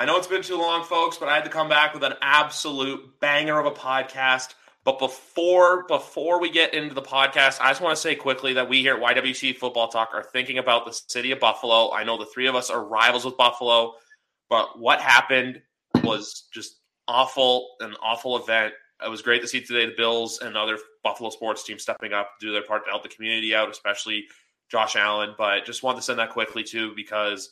I know it's been too long, folks, but I had to come back with an absolute banger of a podcast. But before before we get into the podcast, I just want to say quickly that we here at YWC Football Talk are thinking about the city of Buffalo. I know the three of us are rivals with Buffalo, but what happened was just awful, an awful event. It was great to see today the Bills and other Buffalo sports teams stepping up, do their part to help the community out, especially Josh Allen. But just wanted to send that quickly too because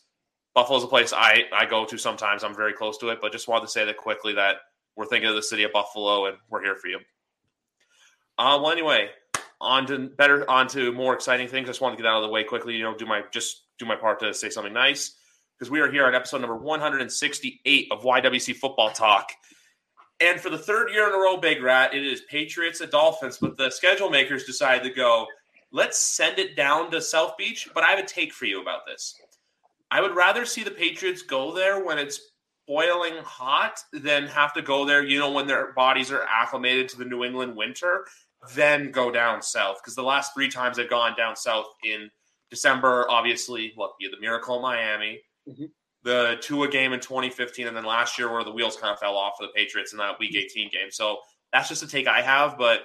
Buffalo's a place I, I go to sometimes. I'm very close to it, but just wanted to say that quickly that we're thinking of the city of Buffalo and we're here for you. Uh, well, anyway, on to better on to more exciting things. I just want to get out of the way quickly. You know, do my just do my part to say something nice because we are here on episode number 168 of YWC Football Talk. And for the third year in a row, Big Rat, it is Patriots at Dolphins. But the schedule makers decided to go, let's send it down to South Beach. But I have a take for you about this. I would rather see the Patriots go there when it's boiling hot than have to go there, you know, when their bodies are acclimated to the New England winter, then go down south. Because the last three times they've gone down south in December, obviously, look, you the Miracle in Miami, mm-hmm. the Tua game in 2015, and then last year where the wheels kind of fell off for the Patriots in that Week 18 game. So that's just a take I have, but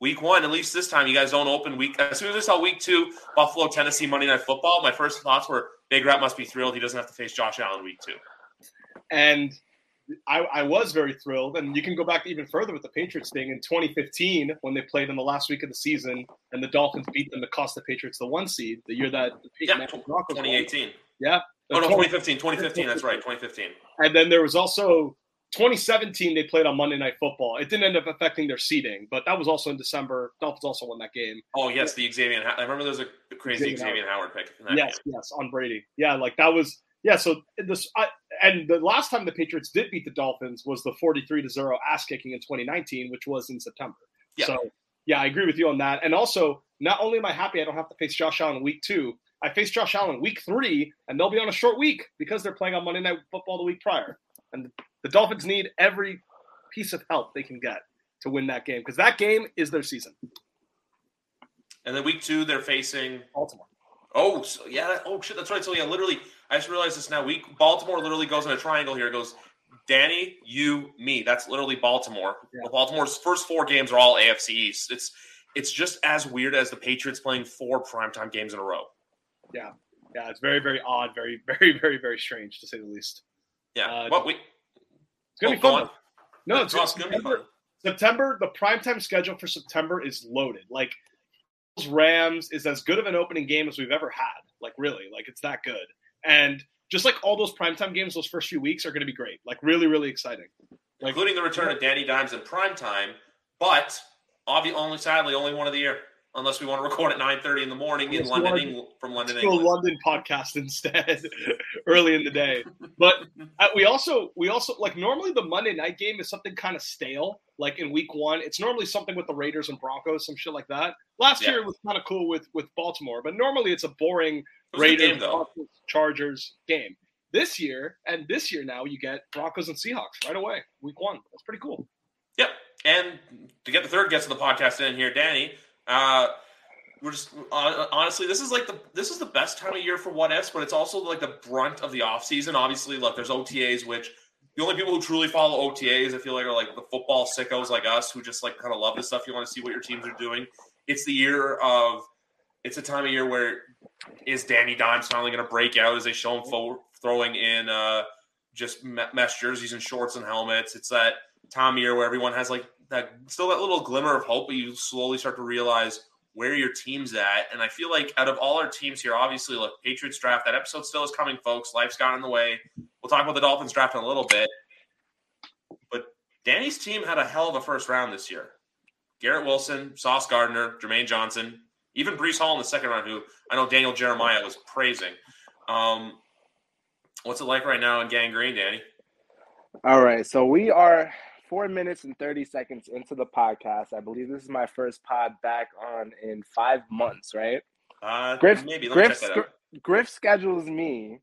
week one, at least this time, you guys don't open week. As soon as I saw week two, Buffalo, Tennessee, Monday Night Football, my first thoughts were Big Rat must be thrilled he doesn't have to face Josh Allen week two. And I, I, was very thrilled. And you can go back even further with the Patriots thing. In 2015, when they played in the last week of the season and the Dolphins beat them to cost the Patriots the one seed, the year that the yeah, 2018. Won. Yeah. Oh, no, 2015. 2015. That's right. 2015. And then there was also 2017, they played on Monday Night Football. It didn't end up affecting their seeding, but that was also in December. Dolphins also won that game. Oh yes, the Xavier. I remember there was a crazy Xavier, Howard, Howard pick. yes, game. yes, on Brady. Yeah, like that was yeah. So this I, and the last time the Patriots did beat the Dolphins was the 43 to zero ass kicking in 2019, which was in September. Yeah. So yeah, I agree with you on that. And also, not only am I happy I don't have to face Josh Allen week two, I face Josh Allen week three, and they'll be on a short week because they're playing on Monday Night Football the week prior. And the Dolphins need every piece of help they can get to win that game because that game is their season. And then week two, they're facing Baltimore. Oh, so yeah. Oh shit, that's right. So yeah, literally, I just realized this now. Week Baltimore literally goes in a triangle here. It goes Danny, you, me. That's literally Baltimore. Yeah. Baltimore's first four games are all AFC East. It's it's just as weird as the Patriots playing four primetime games in a row. Yeah, yeah. It's very very odd. Very very very very strange to say the least. Yeah. Uh, what we gonna oh, be fun. No, it's, it's gonna be fun. September, the primetime schedule for September is loaded. Like Rams is as good of an opening game as we've ever had. Like really, like it's that good. And just like all those primetime games, those first few weeks are going to be great. Like really, really exciting. Like, Including the return of Danny Dimes in primetime, but obviously, only sadly, only one of the year unless we want to record at 9.30 in the morning in London, England, from London, do England. a London podcast instead early in the day. But uh, we also, we also like normally the Monday night game is something kind of stale. Like in week one, it's normally something with the Raiders and Broncos, some shit like that. Last yeah. year it was kind of cool with, with Baltimore, but normally it's a boring Raiders, game, Broncos, Chargers game. This year, and this year now, you get Broncos and Seahawks right away, week one. That's pretty cool. Yep. And to get the third guest of the podcast in here, Danny, uh, we're just honestly, this is like the this is the best time of year for what ifs, but it's also like the brunt of the off season. Obviously, look, there's OTAs, which the only people who truly follow OTAs, I feel like, are like the football sickos like us who just like kind of love this stuff. You want to see what your teams are doing. It's the year of it's a time of year where is Danny Dimes finally going to break out Is they show him throwing in uh, just mesh jerseys and shorts and helmets. It's that time of year where everyone has like that still that little glimmer of hope, but you slowly start to realize where your team's at. And I feel like out of all our teams here, obviously, look, Patriots draft, that episode still is coming, folks. Life's got in the way. We'll talk about the Dolphins draft in a little bit. But Danny's team had a hell of a first round this year. Garrett Wilson, Sauce Gardner, Jermaine Johnson, even Breece Hall in the second round, who I know Daniel Jeremiah was praising. Um, what's it like right now in Gang Green, Danny? All right, so we are four minutes and 30 seconds into the podcast. I believe this is my first pod back on in five months, right? Uh, Griff, maybe. Let Griff, me check that out. Griff schedules me,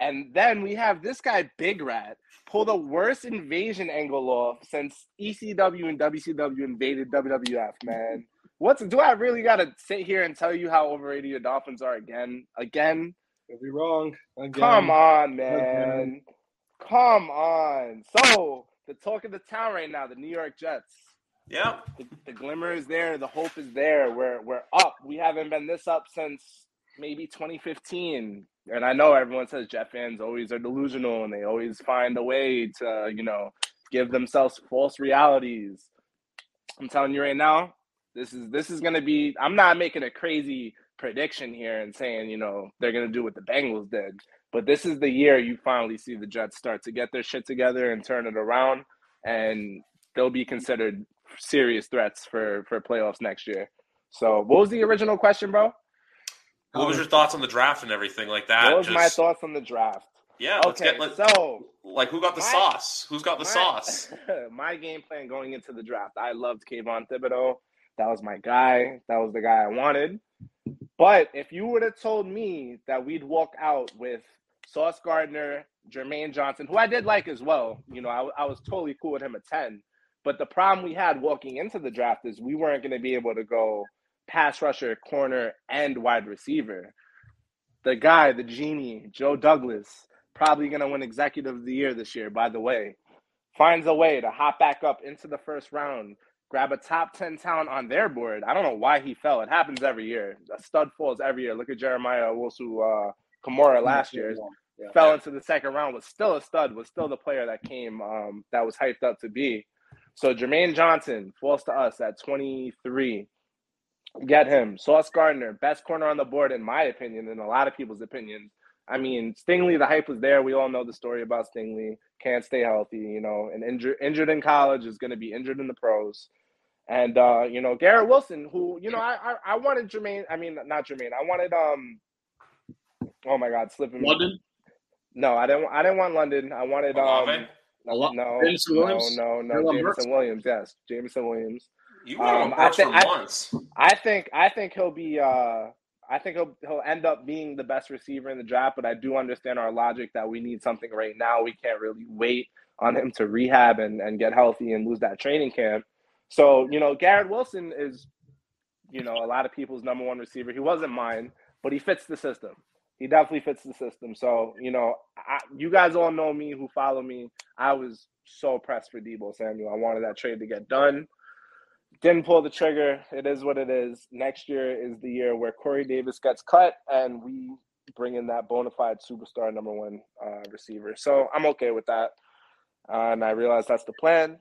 and then we have this guy, Big Rat, pull the worst invasion angle off since ECW and WCW invaded WWF, man. What's do I really gotta sit here and tell you how overrated your Dolphins are again? Again? Could be wrong. Again. Come on, man. Come on. So the talk of the town right now, the New York Jets. Yeah. The, the glimmer is there, the hope is there. We're we're up. We haven't been this up since maybe 2015. And I know everyone says Jet fans always are delusional and they always find a way to, you know, give themselves false realities. I'm telling you right now, this is this is gonna be I'm not making a crazy prediction here and saying, you know, they're gonna do what the Bengals did. But this is the year you finally see the Jets start to get their shit together and turn it around and they'll be considered serious threats for for playoffs next year. So what was the original question, bro? What was your thoughts on the draft and everything like that? What was Just- my thoughts on the draft? Yeah, let's Okay, get let, so like who got the my- sauce? Who's got the my- sauce? my game plan going into the draft, I loved Kayvon Thibodeaux. That was my guy. That was the guy I wanted. But if you would have told me that we'd walk out with Sauce Gardner, Jermaine Johnson, who I did like as well, you know, I, I was totally cool with him at 10. But the problem we had walking into the draft is we weren't going to be able to go pass rusher, corner, and wide receiver. The guy, the genie, Joe Douglas, probably going to win Executive of the Year this year, by the way, finds a way to hop back up into the first round, grab a top 10 talent on their board. I don't know why he fell. It happens every year. A stud falls every year. Look at Jeremiah Wilsu uh, Kamara last year. Yeah. Fell into the second round, was still a stud, was still the player that came, um, that was hyped up to be. So Jermaine Johnson falls to us at 23. Get him. Sauce Gardner, best corner on the board, in my opinion, and a lot of people's opinions. I mean, Stingley, the hype was there. We all know the story about Stingley. Can't stay healthy, you know, and injured injured in college is going to be injured in the pros. And uh, you know, Garrett Wilson, who you know, I, I I wanted Jermaine. I mean, not Jermaine. I wanted um. Oh my God, slipping. London. No, I didn't. I didn't want London. I wanted um. Olave? Olo- No, Jameson no, Williams? no, no, Jalen Burks? Jameson Williams. Yes, Jameson Williams. You went on Um, I Burks thi- for I- months. I think I think he'll be uh I think he'll he'll end up being the best receiver in the draft, but I do understand our logic that we need something right now. We can't really wait on him to rehab and, and get healthy and lose that training camp. So, you know, Garrett Wilson is, you know, a lot of people's number one receiver. He wasn't mine, but he fits the system. He definitely fits the system. So, you know, I, you guys all know me who follow me. I was so pressed for Deebo Samuel. I wanted that trade to get done didn't pull the trigger. It is what it is. Next year is the year where Corey Davis gets cut and we bring in that bona fide superstar number one uh, receiver. So I'm okay with that. Uh, and I realize that's the plan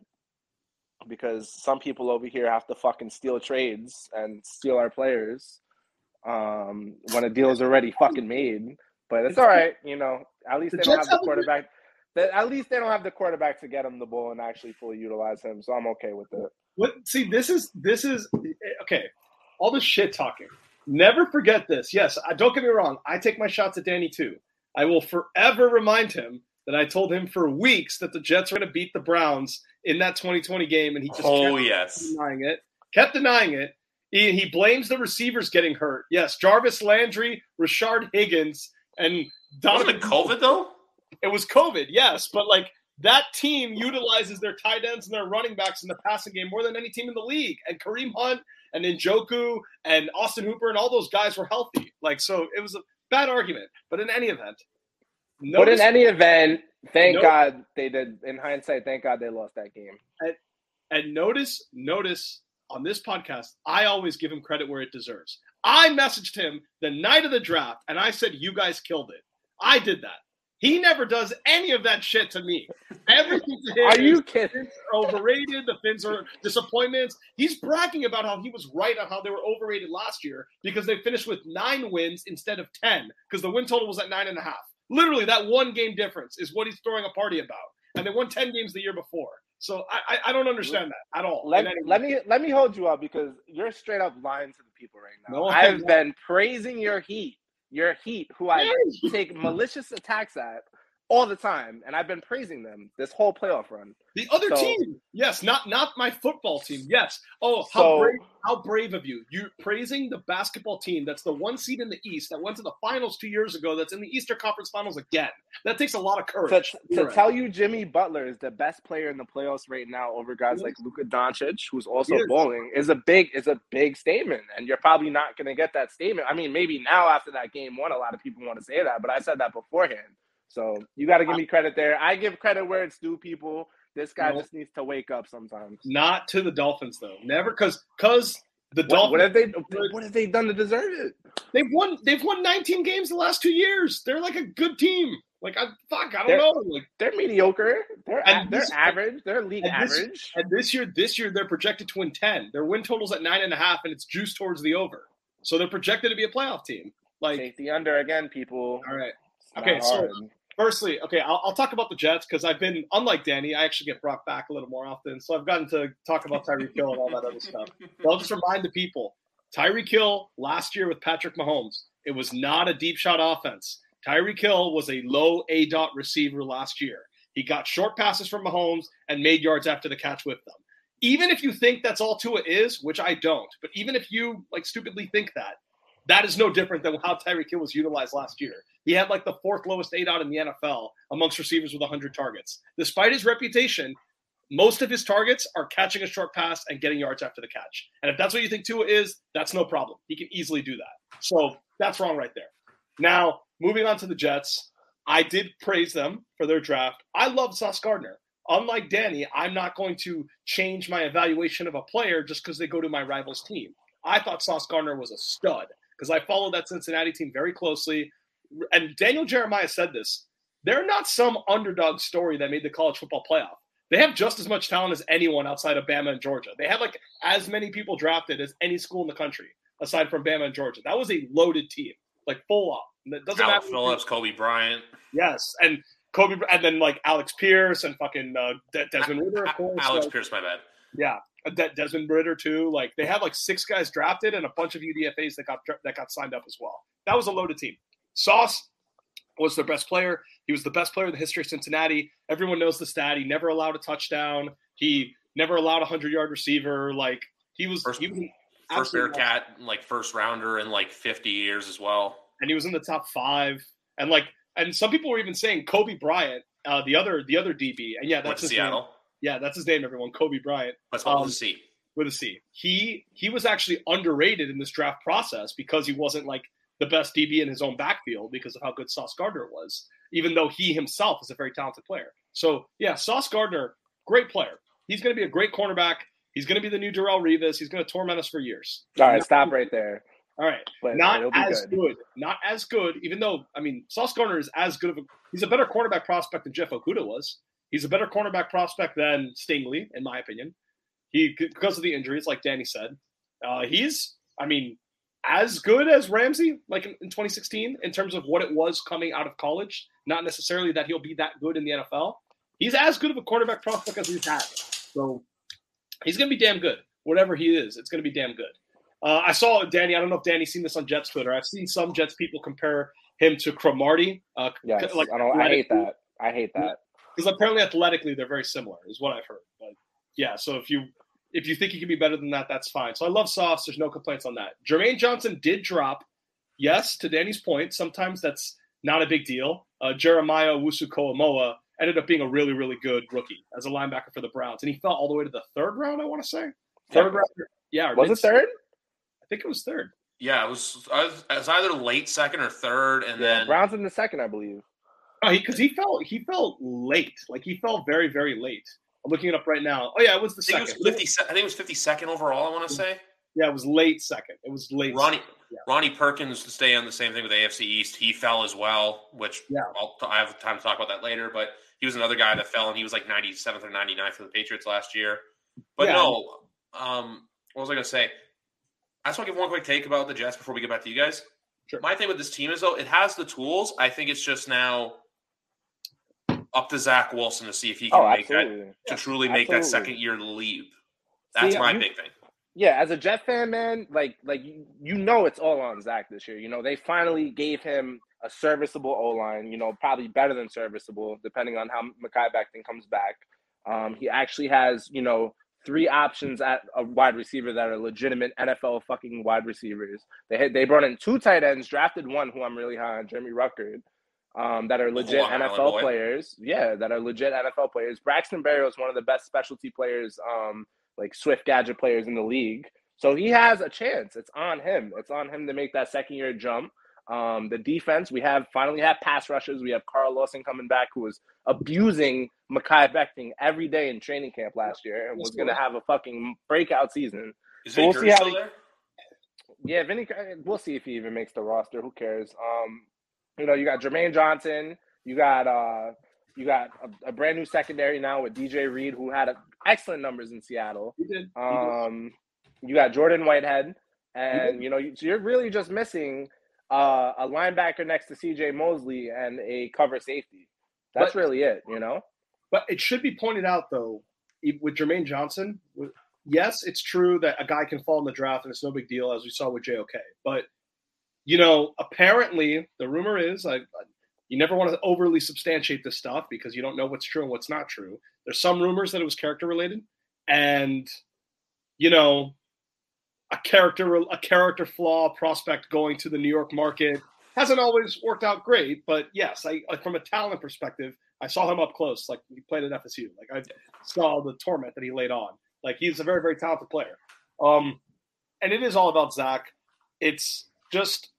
because some people over here have to fucking steal trades and steal our players um, when a deal is already fucking made. But it's all right, you know. At least they don't have the have a good- quarterback. They, at least they don't have the quarterback to get him the ball and actually fully utilize him. So I'm okay with it. What? See, this is this is okay. All the shit talking. Never forget this. Yes, I, don't get me wrong. I take my shots at Danny too. I will forever remind him that I told him for weeks that the Jets were going to beat the Browns in that 2020 game, and he just Oh kept yes. denying it. Kept denying it. He, he blames the receivers getting hurt. Yes, Jarvis Landry, Rashard Higgins, and Wasn't Donovan. it COVID though? It was COVID, yes, but like that team utilizes their tight ends and their running backs in the passing game more than any team in the league. And Kareem Hunt and Njoku and Austin Hooper and all those guys were healthy. Like so, it was a bad argument. But in any event, But in any event, thank Nope. God they did. In hindsight, thank God they lost that game. and notice, notice on this podcast, I always give him credit where it deserves. I messaged him the night of the draft, and I said, "You guys killed it." I did that. He never does any of that shit to me. Everything to him Are you kidding? Are overrated. The Finns are disappointments. He's bragging about how he was right on how they were overrated last year because they finished with nine wins instead of ten because the win total was at nine and a half. Literally, that one game difference is what he's throwing a party about, and they won ten games the year before. So I, I, I don't understand that at all. Let, let me let me hold you up because you're straight up lying to the people right now. No, I've been praising your heat, your heat, who I take malicious attacks at all the time, and I've been praising them this whole playoff run. The other So- team, yes, not not my football team. Yes. Oh, how So- brave! How brave of you! You praising the basketball team that's the one seed in the East that went to the finals two years ago. That's in the Eastern Conference Finals again. That takes a lot of courage. to right. tell you, Jimmy Butler is the best player in the playoffs right now over guys like Luka Doncic, who's also is. bowling, is a big is a big statement, and you're probably not going to get that statement. I mean, maybe now after that game one, a lot of people want to say that, but I said that beforehand. So you got to give uh, me credit there. I give credit where it's due, people. This guy No. just needs to wake up sometimes. Not to the Dolphins though. Never because because the What, Dolphins what have they? What have they done to deserve it? they've won they've won 19 games the last two years. They're like a good team. Like I fuck, I don't They're- know. Like They're mediocre. They're they're average. They're league and this- average. and this year this year they're projected to win 10. Their win totals at nine and a half, and it's juiced towards the over. So they're projected to be a playoff team. Like Take the under again, people. all right. It's Okay, so- hard. Firstly, okay, I'll, I'll talk about the Jets because I've been, unlike Danny, I actually get brought back a little more often. So I've gotten to talk about Tyreek Hill and all that other stuff. But I'll just remind the people Tyreek Hill last year with Patrick Mahomes, it was not a deep shot offense. Tyreek Hill was a low A dot receiver last year. He got short passes from Mahomes and made yards after the catch with them. Even if you think that's all Tua is, which I don't, but even if you like stupidly think that, that is no different than how Tyreek Hill was utilized last year. He had like the fourth lowest A dot in the NFL amongst receivers with 100 targets. Despite his reputation, most of his targets are catching a short pass and getting yards after the catch. And if that's what you think Tua is, that's no problem. He can easily do that. So that's wrong right there. Now, moving on to the Jets, I did praise them for their draft. I love Sauce Gardner. Unlike Danny, I'm not going to change my evaluation of a player just because they go to my rival's team. I thought Sauce Gardner was a stud because I followed that Cincinnati team very closely. And Daniel Jeremiah said this they're not some underdog story that made the college football playoff. They have just as much talent as anyone outside of Bama and Georgia. They have like as many people drafted as any school in the country aside from Bama and Georgia. That was a loaded team, like full up. And It doesn't Alex matter. Phillips, Coby Bryant, Yes, and Coby, and then like Alex Pierce and fucking uh, De- Desmond Ridder, of course. Alex like, Pierce, my bad. yeah, De- Desmond Ridder too. Like they have like six guys drafted and a bunch of UDFA's that got that got signed up as well. That was a loaded team. Sauce was their best player. He was the best player in the history of Cincinnati. Everyone knows the stat. He never allowed a touchdown. He never allowed a hundred yard receiver. Like he was, First- he was First Bearcat, like first rounder in like 50 years as well. and he was in the top five. And like, and some people were even saying Coby Bryant, uh, the other the other DB. And yeah, that's his name. Seattle. Yeah, that's his name. Everyone, Coby Bryant. Let's spell Um, the C. with a C. He he was actually underrated in this draft process because he wasn't like the best DB in his own backfield because of how good Sauce Gardner was, even though he himself is a very talented player. So yeah, Sauce Gardner, great player. He's going to be a great cornerback. He's going to be the new Darrelle Revis. He's going to torment us for years. All right, stop right there. All right, But not it'll be as good. good. Not as good. Even though I mean, Sauce Gardner is as good of a. He's a better cornerback prospect than Jeff Okudah was. He's a better cornerback prospect than Stingley, in my opinion. He because of the injuries, like Danny said. Uh, he's, I mean, as good as Ramsey, like in, in 2016, in terms of what it was coming out of college. Not necessarily that he'll be that good in the NFL. He's as good of a quarterback prospect as he's had. So he's going to be damn good. Whatever he is, it's going to be damn good. Uh, I saw Danny. I don't know if Danny's seen this on Jets Twitter. I've seen some Jets people compare him to Cromartie. Uh, Yes, like I don't. I hate that. I hate that. Because apparently athletically they're very similar, is what I've heard. But yeah, so if you if you think he can be better than that, that's fine. So I love Sauce. There's no complaints on that. Jermaine Johnson did drop. Yes, to Danny's point, sometimes that's not a big deal. Uh, Jeremiah Wusu Koramoah ended up being a really, really good rookie as a linebacker for the Browns, and he fell all the way to the third round. I want to say third Second. round. Yeah, or Was it third? I think it was third. Yeah, it was, was, it was either late second or third, and Yeah, then Browns in the second, I believe. Oh, because he, fell he fell late. Like he fell very, very late. I'm looking it up right now. Oh yeah, it was the I think second. it was 50. I think it was 52nd overall. I want to say Yeah, it was late second. It was late. Ronnie second. Yeah. Ronnie Perkins to stay on the same thing with AFC East. He fell as well, which Yeah. I'll, I have time to talk about that later. But he was another guy that fell, and he was like 97th or 99th for the Patriots last year. But Yeah. no, um, what was I going to say? I just want to give one quick take about the Jets before we get back to you guys. Sure. My thing with this team is though it has the tools. I think it's just now up to Zach Wilson to see if he can Oh, make that absolutely. to truly make that second year leap. That's See, my you- big thing. Yeah, as a Jet fan, man, like like you, you know it's all on Zach this year. You know they finally gave him a serviceable O line, you know, probably better than serviceable, depending on how Mekhi Becton comes back. Um, he actually has, you know, three options at a wide receiver that are legitimate NFL fucking wide receivers. They had they brought in two tight ends, drafted one who I'm really high on, Jeremy Ruckert, um, that are legit NFL players. Yeah, that are legit NFL players. Braxton Berrios is one of the best specialty players, um, like Swift gadget players in the league. So he has a chance. It's on him. It's on him to make that second year jump. Um, the defense, we have finally have pass rushes. We have Carl Lawson coming back, who was abusing Mekhi Becton every day in training camp last year and was going to have a fucking breakout season. Is so we'll see how he, there? Yeah, Vinny. We'll see if he even makes the roster. Who cares? Um, you know, you got Jermaine Johnson. You got uh, you got a, a brand new secondary now with DJ Reed, who had a, excellent numbers in Seattle. He did. He um, did. you got Jordan Whitehead, and you know, so you're really just missing uh, a linebacker next to CJ Mosley and a cover safety. That's but, really it, you know? But it should be pointed out, though, with Jermaine Johnson, yes, it's true that a guy can fall in the draft and it's no big deal, as we saw with JOK. But, you know, apparently the rumor is I, you never want to overly substantiate this stuff because you don't know what's true and what's not true. There's some rumors that it was character related. And, you know, a character a character flaw prospect going to the New York market hasn't always worked out great, but yes, I from a talent perspective, I saw him up close. Like he played at FSU. Like I saw the torment that he laid on. Like he's a very very talented player. Um, and it is all about Zach. It's just,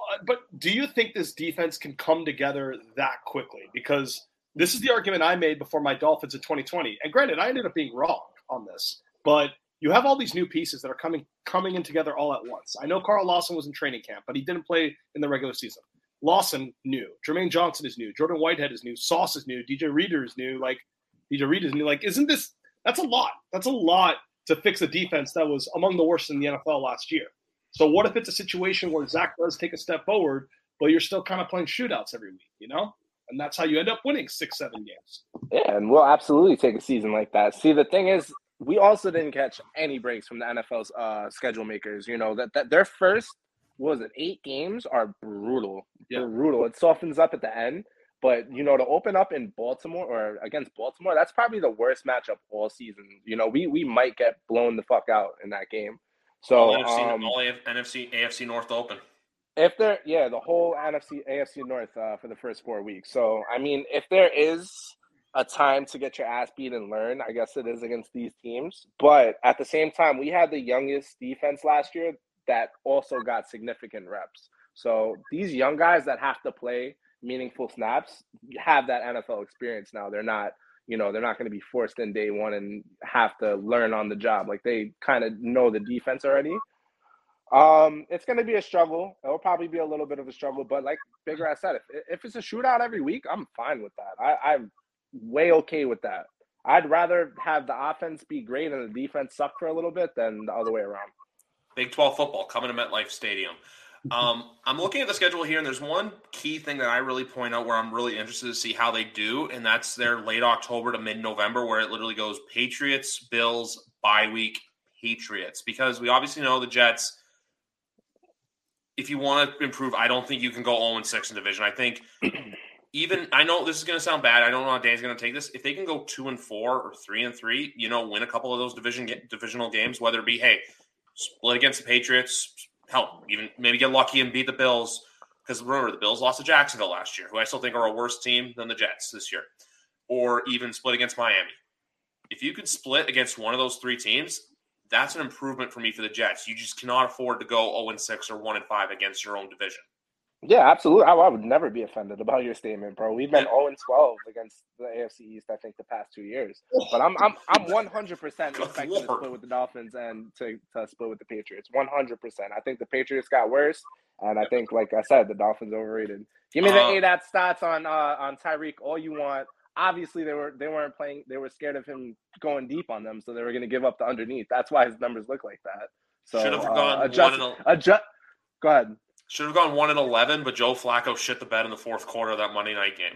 Uh, but do you think this defense can come together that quickly? Because this is the argument I made before my Dolphins in 2020. And granted, I ended up being wrong on this, but you have all these new pieces that are coming coming in together all at once. I know Carl Lawson was in training camp, but he didn't play in the regular season. Lawson new, Jermaine Johnson is new, Jordan Whitehead is new, Sauce is new, DJ Reader is new, like DJ Reader is new. Like, isn't this that's a lot? That's a lot to fix a defense that was among the worst in the NFL last year. So what if it's a situation where Zach does take a step forward, but you're still kind of playing shootouts every week, you know? And that's how you end up winning six, seven games. Yeah, and we'll absolutely take a season like that. See, the thing is, we also didn't catch any breaks from the NFL's uh, schedule makers. You know that, that their first was it eight games are brutal, yeah. brutal. It softens up at the end, but you know to open up in Baltimore or against Baltimore, that's probably the worst matchup all season. You know we we might get blown the fuck out in that game. So all NFC, um, all NFC AFC North open. If there, yeah, the whole NFC AFC North uh, for the first four weeks. So I mean, if there is a time to get your ass beat and learn. I guess it is against these teams. But at the same time, we had the youngest defense last year that also got significant reps. So these young guys that have to play meaningful snaps have that NFL experience now. They're not, you know, they're not going to be forced in day one and have to learn on the job. Like they kind of know the defense already. Um, it's going to be a struggle. It'll probably be a little bit of a struggle, but like Bigger I said, if, if it's a shootout every week, I'm fine with that. I, I'm way okay with that. I'd rather have the offense be great and the defense suck for a little bit than the other way around. Big 12 football coming to MetLife Stadium. Um, I'm looking at the schedule here, and there's one key thing that I really point out where I'm really interested to see how they do, and that's their late October to mid November, where it literally goes Patriots, Bills, bye week, Patriots. Because we obviously know the Jets, if you want to improve, I don't think you can go 0 6 in division. I think even I know this is going to sound bad. I don't know how Dan's going to take this. If they can go two and four or three and three, you know, win a couple of those division divisional games, whether it be hey, split against the Patriots, help even maybe get lucky and beat the Bills. Because remember, the Bills lost to Jacksonville last year, who I still think are a worse team than the Jets this year, or even split against Miami. If you could split against one of those three teams, that's an improvement for me for the Jets. You just cannot afford to go 0 6 or 1 5 against your own division. Yeah, absolutely. I, I, would never be offended about your statement, bro. We've been 0 and 12 against the AFC East, I think, the past two years. But I'm I'm I'm 100 percent expecting to split with the Dolphins and to, to split with the Patriots. 100 percent. I think the Patriots got worse, and I think, like I said, the Dolphins overrated. Give me the uh, ADAT stats on uh, on Tyreek all you want. Obviously, they were they weren't playing. They were scared of him going deep on them, so they were going to give up the underneath. That's why his numbers look like that. So should have uh, gone adjust, one and adjust. Go ahead. Should have gone one and eleven, but Joe Flacco shit the bed in the fourth quarter of that Monday night game.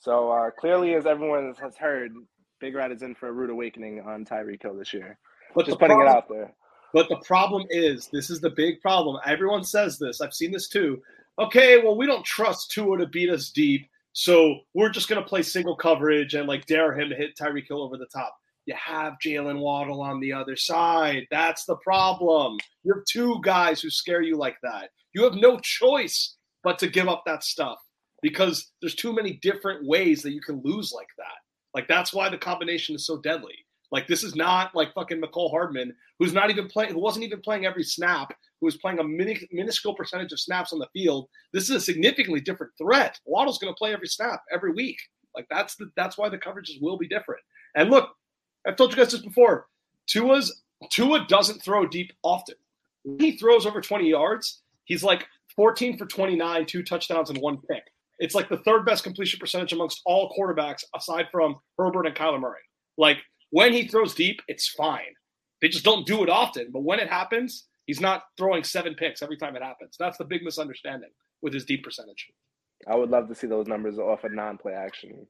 So uh, clearly, as everyone has heard, Big Rat is in for a rude awakening on Tyreek Hill this year. But just putting problem, it out there. But the problem is, this is the big problem. Everyone says this. I've seen this too. okay, well, we don't trust Tua to beat us deep, so we're just going to play single coverage and like dare him to hit Tyreek Hill over the top. You have Jaylen Waddle on the other side. That's the problem. You have two guys who scare you like that. You have no choice but to give up that stuff because there's too many different ways that you can lose like that. Like that's why the combination is so deadly. Like this is not like fucking Mecole Hardman, who's not even playing, who wasn't even playing every snap, who was playing a mini, minuscule percentage of snaps on the field. This is a significantly different threat. Waddle's going to play every snap every week. Like that's the that's why the coverages will be different. And look, I've told you guys this before. Tua's Tua doesn't throw deep often. When he throws over 20 yards, he's like 14 for 29, two touchdowns and one pick. It's like the third best completion percentage amongst all quarterbacks aside from Herbert and Kyler Murray. Like when he throws deep, it's fine. They just don't do it often. But when it happens, he's not throwing seven picks every time it happens. That's the big misunderstanding with his deep percentage. I would love to see those numbers off a non-play action.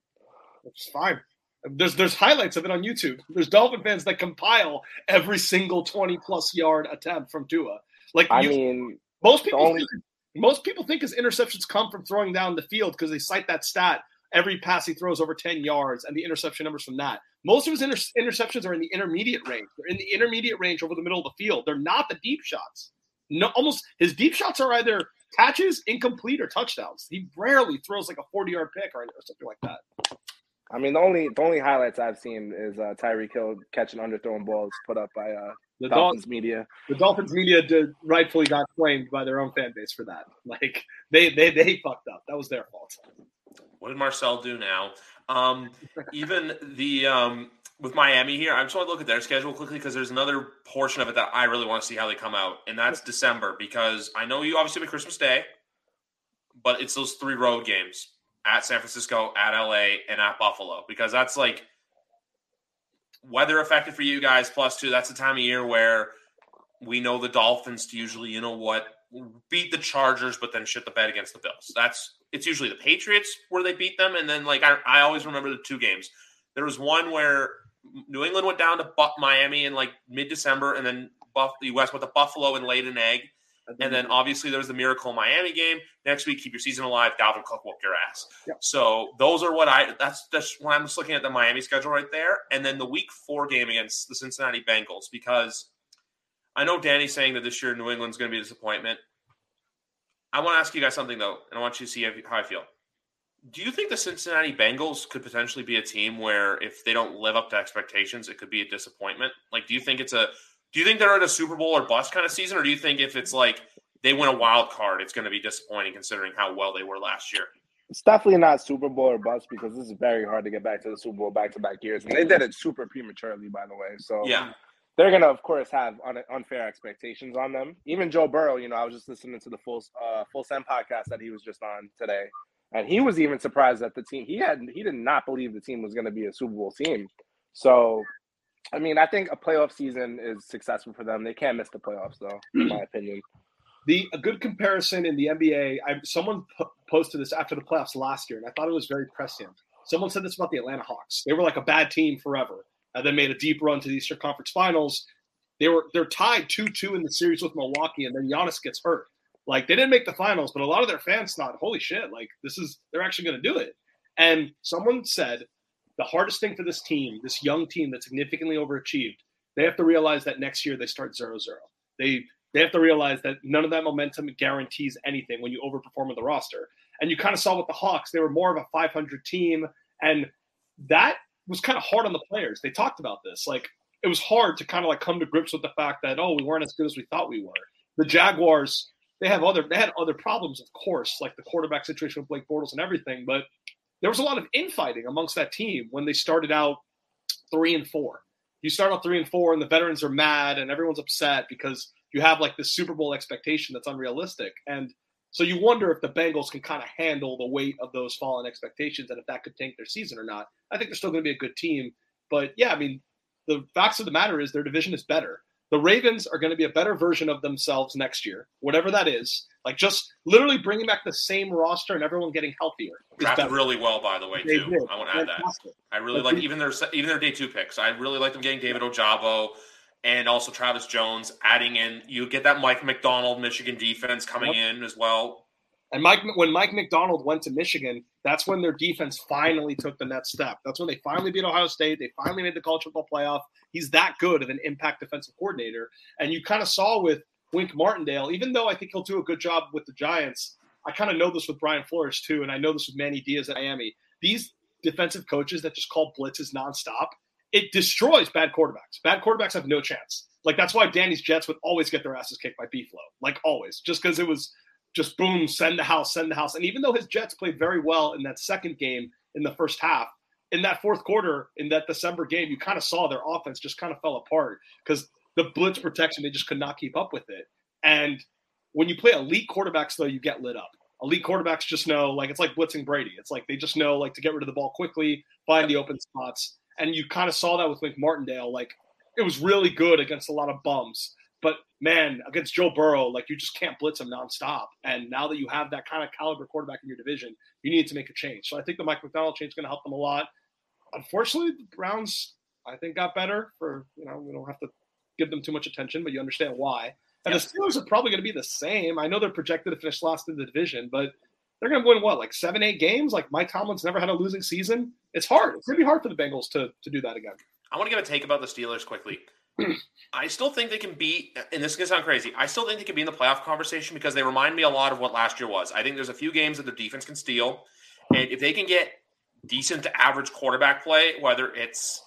It's fine. There's there's highlights of it on YouTube. There's Dolphin fans that compile every single 20 plus yard attempt from Tua. Like I you, mean, most people only- think, most people think his interceptions come from throwing down the field because they cite that stat. Every pass he throws over 10 yards and the interception numbers from that. Most of his inter- interceptions are in the intermediate range. They're in the intermediate range over the middle of the field. They're not the deep shots. No, almost his deep shots are either catches, incomplete, or touchdowns. He rarely throws like a 40 yard pick or, or something like that. I mean, the only the only highlights I've seen is uh, Tyreek Hill catching underthrown balls put up by uh, The Dolphins media. the Dolphins media did, rightfully got claimed by their own fan base for that. Like they they they fucked up. That was their fault. What did Marcel do now? Um, even the um, with Miami here, I just want to look at their schedule quickly because there's another portion of it that I really want to see how they come out, and that's December. Because I know you obviously have Christmas Day, but it's those three road games at San Francisco, at LA, and at Buffalo. Because that's like weather affected for you guys. Plus, two, that's the time of year where we know the Dolphins to usually, you know what, beat the Chargers, but then shit the bed against the Bills. That's it's usually the Patriots where they beat them, and then like I, I always remember the two games. There was one where New England went down to Miami in like mid December, and then Buff- the West went to Buffalo and laid an egg. And then obviously there was the Miracle Miami game. Next week, keep your season alive. Dalvin Cook whoop your ass. Yep. So those are what I. That's just when I'm just looking at the Miami schedule right there, and then the Week Four game against the Cincinnati Bengals because I know Danny's saying that this year New England's going to be a disappointment. I want to ask you guys something though, and I want you to see how I feel. Do you think the Cincinnati Bengals could potentially be a team where if they don't live up to expectations, it could be a disappointment? Like, do you think it's a do you think they're at a Super Bowl or bust kind of season, or do you think if it's like they win a wild card, it's going to be disappointing considering how well they were last year? It's definitely not Super Bowl or bust because this is very hard to get back to the Super Bowl back to back years, and they did it super prematurely, by the way. So Yeah, they're gonna, of course, have un- unfair expectations on them. Even Joe Burrow, you know, I was just listening to the full uh, full send podcast that he was just on today, and he was even surprised that the team he had he did not believe the team was going to be a Super Bowl team. So, I mean, I think a playoff season is successful for them. They can't miss the playoffs, though, in my opinion. The a good comparison in the NBA. I, someone po- posted this after the playoffs last year, and I thought it was very prescient. Someone said this about the Atlanta Hawks. They were like a bad team forever, and then made a deep run to the Eastern Conference Finals. They were they're tied two two in the series with Milwaukee, and then Giannis gets hurt. Like they didn't make the finals, but a lot of their fans thought, "Holy shit! Like this is they're actually going to do it." And someone said the hardest thing for this team, this young team that significantly overachieved, they have to realize that next year they start zero zero. They they have to realize that none of that momentum guarantees anything when you overperform with the roster. And you kind of saw with the Hawks, they were more of a 500 team, and that was kind of hard on the players. They talked about this, like it was hard to kind of like come to grips with the fact that oh, we weren't as good as we thought we were. The Jaguars, they have other they had other problems, of course, like the quarterback situation with Blake Bortles and everything, but there was a lot of infighting amongst that team when they started out three and four. You start out three and four, and the veterans are mad, and everyone's upset because you have like this Super Bowl expectation that's unrealistic. And so you wonder if the Bengals can kind of handle the weight of those fallen expectations and if that could tank their season or not. I think they're still going to be a good team. But yeah, I mean, the facts of the matter is their division is better. The Ravens are going to be a better version of themselves next year, whatever that is. Like just literally bringing back the same roster and everyone getting healthier. drafted really well, by the way, They too. did. I want to add that. I really like even their even their day two picks. I really like them getting David Ojabo and also Travis Jones, adding in you get that Mike Macdonald Michigan defense coming in as well. And Mike, when Mike Macdonald went to Michigan, that's when their defense finally took the next step. That's when they finally beat Ohio State. They finally made the college football playoff. He's that good of an impact defensive coordinator. And you kind of saw with Wink Martindale, even though I think he'll do a good job with the Giants, I kind of know this with Brian Flores too, and I know this with Manny Diaz at Miami. These defensive coaches that just call blitzes nonstop, it destroys bad quarterbacks. Bad quarterbacks have no chance. Like that's why Danny's Jets would always get their asses kicked by B-Flow, like always, just because it was just boom, send the house, send the house. And even though his Jets played very well in that second game in the first half, in that fourth quarter, in that December game, you kind of saw their offense just kind of fell apart because the blitz protection, they just could not keep up with it. And when you play elite quarterbacks, though, you get lit up. Elite quarterbacks just know, like, it's like blitzing Brady. It's like they just know, like, to get rid of the ball quickly, find the open spots. And you kind of saw that with Wink Martindale. Like, it was really good against a lot of bums. But man, against Joe Burrow, like you just can't blitz him nonstop. And now that you have that kind of caliber quarterback in your division, you need to make a change. So I think the Mike Macdonald change is going to help them a lot. Unfortunately, the Browns, I think, got better for, you know, we don't have to give them too much attention, but you understand why. And the Steelers are probably going to be the same. I know they're projected to finish last in the division, but they're going to win what, like seven, eight games? Like Mike Tomlin's never had a losing season. It's hard. It's going to be hard for the Bengals to to do that again. I want to give a take about the Steelers quickly. I still think they can be, and this is to sound crazy. I still think they can be in the playoff conversation because they remind me a lot of what last year was. I think there's a few games that the defense can steal, and if they can get decent to average quarterback play, whether it's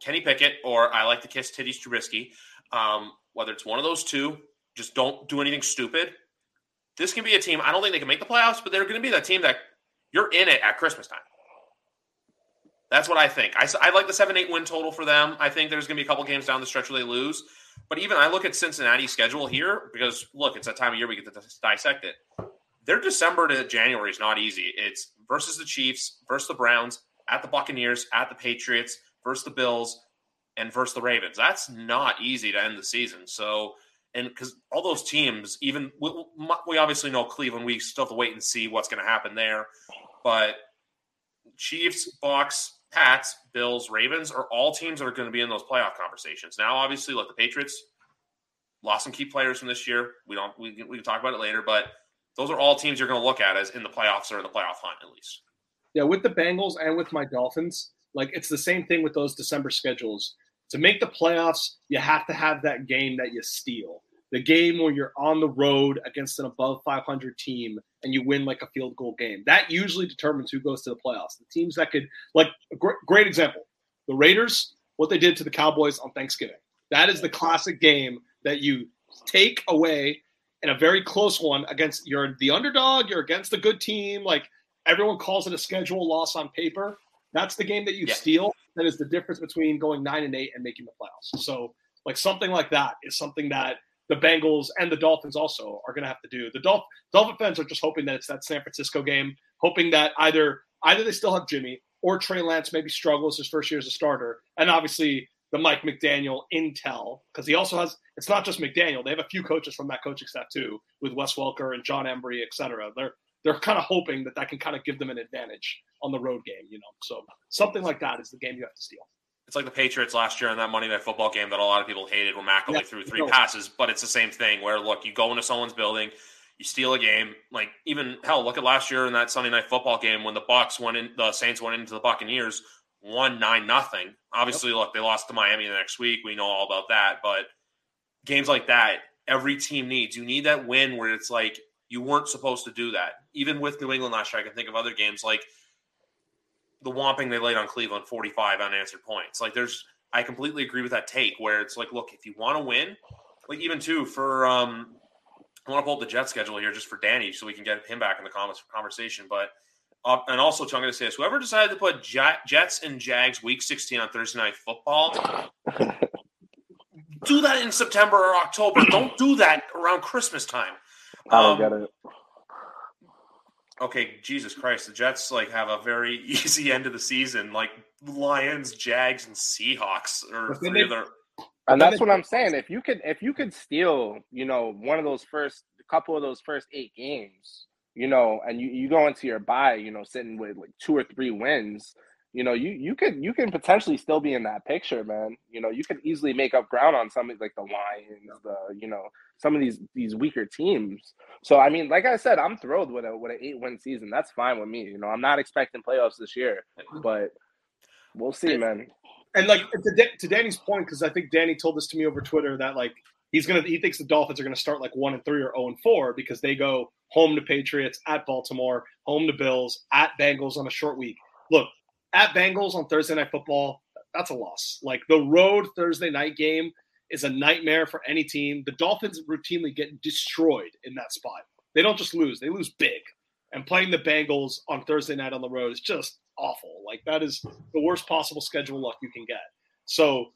Kenny Pickett or I like to kiss titties Trubisky, um, whether it's one of those two, just don't do anything stupid. This can be a team. I don't think they can make the playoffs, but they're going to be that team that you're in it at Christmas time. That's what I think. I, I like the 7 8 win total for them. I think there's going to be a couple games down the stretch where they lose. But even I look at Cincinnati's schedule here because, look, it's that time of year we get to dissect it. Their December to January is not easy. It's versus the Chiefs, versus the Browns, at the Buccaneers, at the Patriots, versus the Bills, and versus the Ravens. That's not easy to end the season. So, and because all those teams, even we, we obviously know Cleveland, we still have to wait and see what's going to happen there. But Chiefs, Bucks, Pats, Bills, Ravens are all teams that are going to be in those playoff conversations. Now, obviously, look, the Patriots lost some key players from this year. We don't we can, we can talk about it later, but those are all teams you're going to look at as in the playoffs or in the playoff hunt at least. Yeah, with the Bengals and with my Dolphins, like it's the same thing with those December schedules. To make the playoffs, you have to have that game that you steal the game where you're on the road against an above 500 team and you win like a field goal game. That usually determines who goes to the playoffs. The teams that could, like, great, great example, the Raiders, what they did to the Cowboys on Thanksgiving. That is the classic game that you take away in a very close one against you're the underdog, you're against a good team. Like everyone calls it a schedule loss on paper. That's the game that you yeah. steal. That is the difference between going nine and eight and making the playoffs. So, like something like that is something that the Bengals and the Dolphins also are going to have to do. The Dolph- Dolphin fans are just hoping that it's that San Francisco game, hoping that either either they still have Jimmy or Trey Lance maybe struggles his first year as a starter, and obviously the Mike McDaniel intel because he also has. It's not just McDaniel; they have a few coaches from that coaching staff too, with Wes Welker and Jon Embree, et cetera. They're they're kind of hoping that that can kind of give them an advantage on the road game, you know. So something like that is the game you have to steal. It's like the Patriots last year in that Monday Night Football game that a lot of people hated where McAvoy yeah, threw three passes, but it's the same thing where, look, you go into someone's building, you steal a game. Like, even, hell, look at last year in that Sunday Night Football game when the Bucks went in, the Saints went into the Buccaneers, won 9 nothing. Obviously, yep. look, they lost to Miami the next week. We know all about that. But games like that, every team needs. You need that win where it's like you weren't supposed to do that. Even with New England last year, I can think of other games like – the whomping they laid on Cleveland, 45 unanswered points. Like there's, I completely agree with that take where it's like, look, if you want to win, like even too for, um, I want to pull up the Jet schedule here just for Danny so we can get him back in the comments conversation. But, uh, and also, I'm going to say this whoever decided to put Jets and Jags week 16 on Thursday Night Football, do that in September or October. Don't do that around Christmas time. I don't um, get it okay, Jesus Christ, the Jets like have a very easy end of the season, like Lions, Jags, and Seahawks or three other. And that's what I'm saying. If you could, if you could steal, you know, one of those first, couple of those first eight games, you know, and you, you go into your bye, you know, sitting with like two or three wins, you know, you you could you can potentially still be in that picture, man. You know, you could easily make up ground on some like the Lions, the you know, some of these these weaker teams. So I mean, like I said, I'm thrilled with a with an eight win season. That's fine with me. You know, I'm not expecting playoffs this year, but we'll see, man. And like to, to Danny's point, because I think Danny told this to me over Twitter that like he's gonna he thinks the Dolphins are gonna start like one and three or zero oh and four because they go home to Patriots at Baltimore, home to Bills, at Bengals on a short week. Look, at Bengals on Thursday Night Football, that's a loss. Like the road Thursday night game is a nightmare for any team. The Dolphins routinely get destroyed in that spot. They don't just lose, they lose big. And playing the Bengals on Thursday night on the road is just awful. Like that is the worst possible schedule luck you can get. So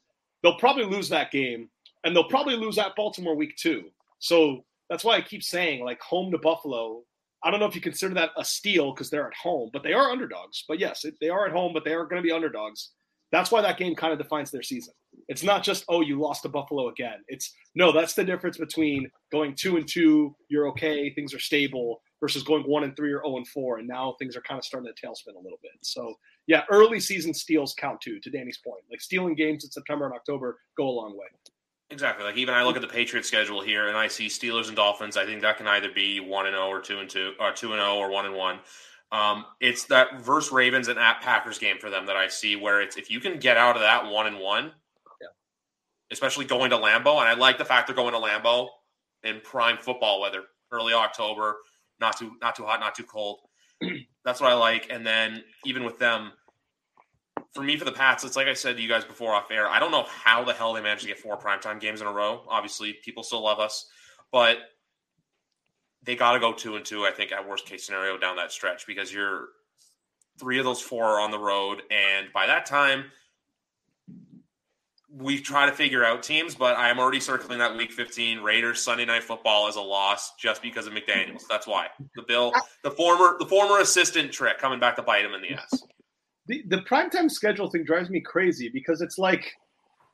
they'll probably lose that game, and they'll probably lose at Baltimore week two. So that's why I keep saying like home to Buffalo I don't know if you consider that a steal because they're at home, but they are underdogs. But yes, they are at home, but they are going to be underdogs. That's why that game kind of defines their season. It's not just oh you lost to Buffalo again. It's no, that's the difference between going two and two, you're okay, things are stable, versus going one and three or zero oh and four, and now things are kind of starting to tailspin a little bit. So yeah, early season steals count too. To Danny's point, like stealing games in September and October go a long way. Exactly. Like even I look at the Patriots schedule here, and I see Steelers and Dolphins. I think that can either be one and zero oh or two and two, or two and zero oh or one and one. Um, it's that verse Ravens and at Packers game for them that I see where it's if you can get out of that one and one. Especially going to Lambeau, and I like the fact they're going to Lambeau in prime football weather, early October, not too not too hot, not too cold. That's what I like. And then even with them, for me, for the Pats, it's like I said to you guys before off air. I don't know how the hell they managed to get four primetime games in a row. Obviously, people still love us, but they got to go two and two. I think at worst case scenario down that stretch because you're three of those four are on the road, and by that time, we try to figure out teams. But I am already circling that Week 15 Raiders Sunday Night Football as a loss just because of McDaniels. That's why the Bill, the former the former assistant trick coming back to bite him in the ass the, the primetime schedule thing drives me crazy because it's like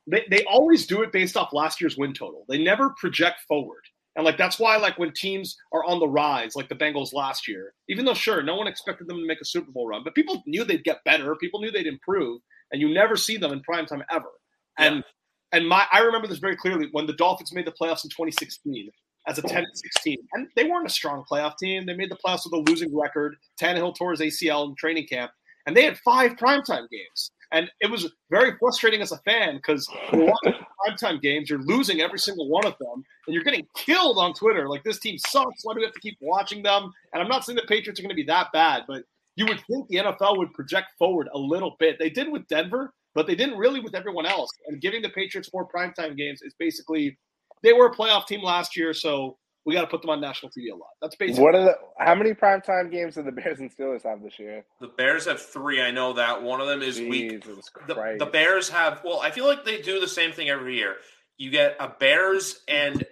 they, they always do it based off last year's win total. They never project forward. And like that's why like when teams are on the rise, like the Bengals last year, even though sure no one expected them to make a Super Bowl run, but people knew they'd get better, people knew they'd improve, and you never see them in primetime ever. Yeah. And and my I remember this very clearly when the Dolphins made the playoffs in 2016 as a 10 16. And they weren't a strong playoff team. They made the playoffs with a losing record. Tannehill tore his ACL in training camp and they had five primetime games. And it was very frustrating as a fan because you're watching primetime games, you're losing every single one of them, and you're getting killed on Twitter. Like, this team sucks. Why do we have to keep watching them? And I'm not saying the Patriots are going to be that bad, but you would think the NFL would project forward a little bit. They did with Denver, but they didn't really with everyone else. And giving the Patriots more primetime games is basically they were a playoff team last year, so we got to put them on national TV a lot. That's basically what are the how many primetime games do the Bears and Steelers have this year? The Bears have three. I know that one of them is Jesus week. The, the, Bears have well, I feel like they do the same thing every year. You get a Bears and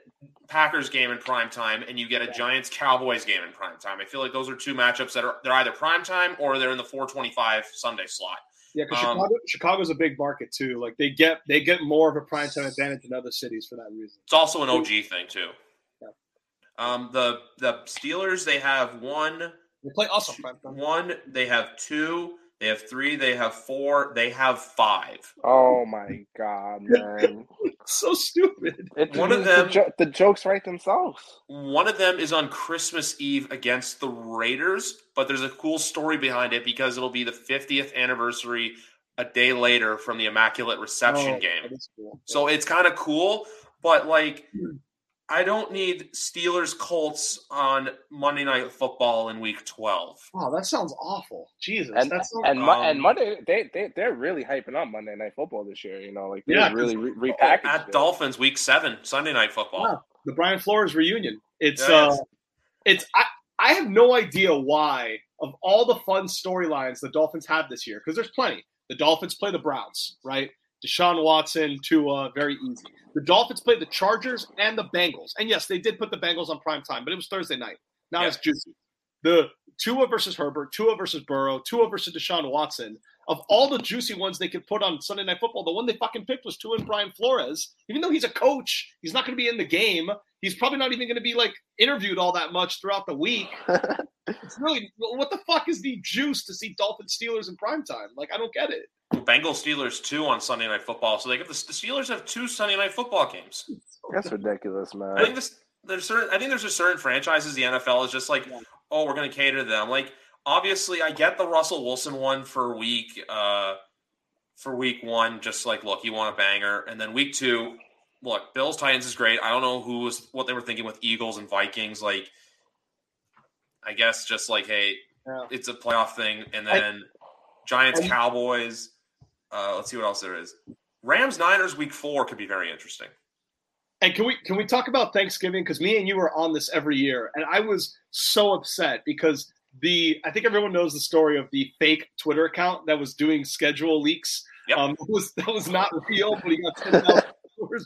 Packers game in prime time, and you get a Giants Cowboys game in prime time. I feel like those are two matchups that are they're either prime time or they're in the 425 Sunday slot. Yeah, because um, Chicago, Chicago's a big market too. Like they get they get more of a prime time advantage than other cities for that reason. It's also an OG thing too. Yeah. Um, the the Steelers they have one. They play awesome. One. They have two. They have three. They have four. They have five. Oh my god, man! so stupid. It, one of them. The, jo- the, jokes write themselves. One of them is on Christmas Eve against the Raiders, but there's a cool story behind it because it'll be the 50th anniversary a day later from the Immaculate Reception oh, game. Cool. So it's kind of cool, but like hmm. I don't need Steelers Colts on Monday Night Football in Week 12. Oh, that sounds awful. Jesus, and, that's and, um, and Monday they they they're really hyping up Monday Night Football this year. You know, like they're yeah, really re- repackaged at it. Dolphins Week Seven Sunday Night Football. Yeah, the Brian Flores reunion. It's yeah, uh, it's I I have no idea why of all the fun storylines the Dolphins have this year because there's plenty. The Dolphins play the Browns, right? Deshaun Watson to uh, very easy. The Dolphins played the Chargers and the Bengals. And yes, they did put the Bengals on prime time, but it was Thursday night. Not yeah. as juicy. The Tua versus Herbert, Tua versus Burrow, Tua versus Deshaun Watson. Of all the juicy ones they could put on Sunday Night Football, the one they fucking picked was Tua and Brian Flores. Even though he's a coach, he's not going to be in the game. He's probably not even going to be like interviewed all that much throughout the week. it's really what the fuck is the juice to see Dolphins Steelers in prime time? Like I don't get it. Bengals Steelers two on Sunday Night Football. So they get the, the Steelers have two Sunday Night Football games. That's ridiculous, man. I think this there's certain I think there's a certain franchises the NFL is just like, yeah. oh, we're gonna cater to them. Like obviously, I get the Russell Wilson one for week uh for week one. Just like, look, you want a banger, and then week two, look, Bills Titans is great. I don't know who was what they were thinking with Eagles and Vikings. Like, I guess just like, hey, yeah. it's a playoff thing, and then I, Giants Cowboys. Uh, let's see what else there is. Rams Niners week four could be very interesting. And can we can we talk about Thanksgiving? Because me and you are on this every year, and I was so upset because the I think everyone knows the story of the fake Twitter account that was doing schedule leaks. Yep. Um, was that was not real, but he got thousand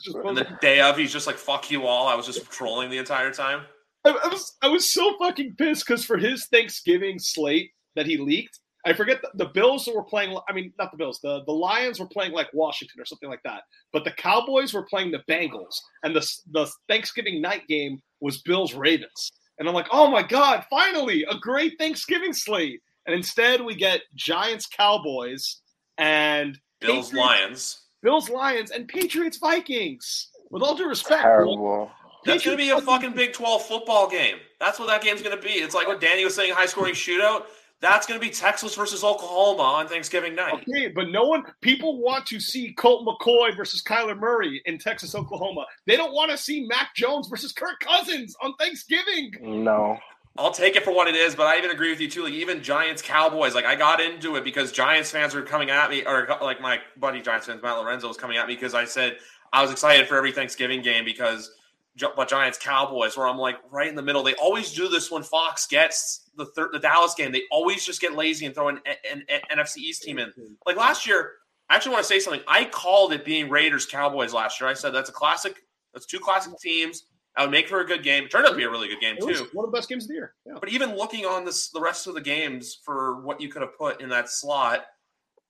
just and the day of, he's just like "fuck you all." I was just trolling the entire time. I, I was I was so fucking pissed because for his Thanksgiving slate that he leaked, I forget the, the, Bills were playing. I mean, not the Bills. The the Lions were playing like Washington or something like that. But the Cowboys were playing the Bengals, and the the Thanksgiving night game was Bills Ravens. And I'm like, oh my god, finally a great Thanksgiving slate. And instead, we get Giants Cowboys and Bills Patriots, Lions, Bills Lions, and Patriots Vikings. With all due respect, terrible. That's going to be a fucking Big 12 football game. That's what that game's going to be. It's like what Danny was saying, high scoring shootout. That's going to be Texas versus Oklahoma on Thanksgiving night. Okay, but no one, people want to see Colt McCoy versus Kyler Murray in Texas, Oklahoma. They don't want to see Mac Jones versus Kirk Cousins on Thanksgiving. No. I'll take it for what it is, but I even agree with you too. Like even Giants Cowboys, like I got into it because Giants fans were coming at me, or like my buddy Giants fans, Matt Lorenzo was coming at me because I said I was excited for every Thanksgiving game because but Giants Cowboys, where I'm like right in the middle. They always do this when Fox gets the thir- the Dallas game. They always just get lazy and throw an, an, an, NFC East team in. Like last year, I actually want to say something. I called it being Raiders Cowboys last year. I said that's a classic. That's two classic teams. I would make for a good game. It turned out to be a really good game too. One of the best games of the year. Yeah. But even looking on this, the rest of the games for what you could have put in that slot,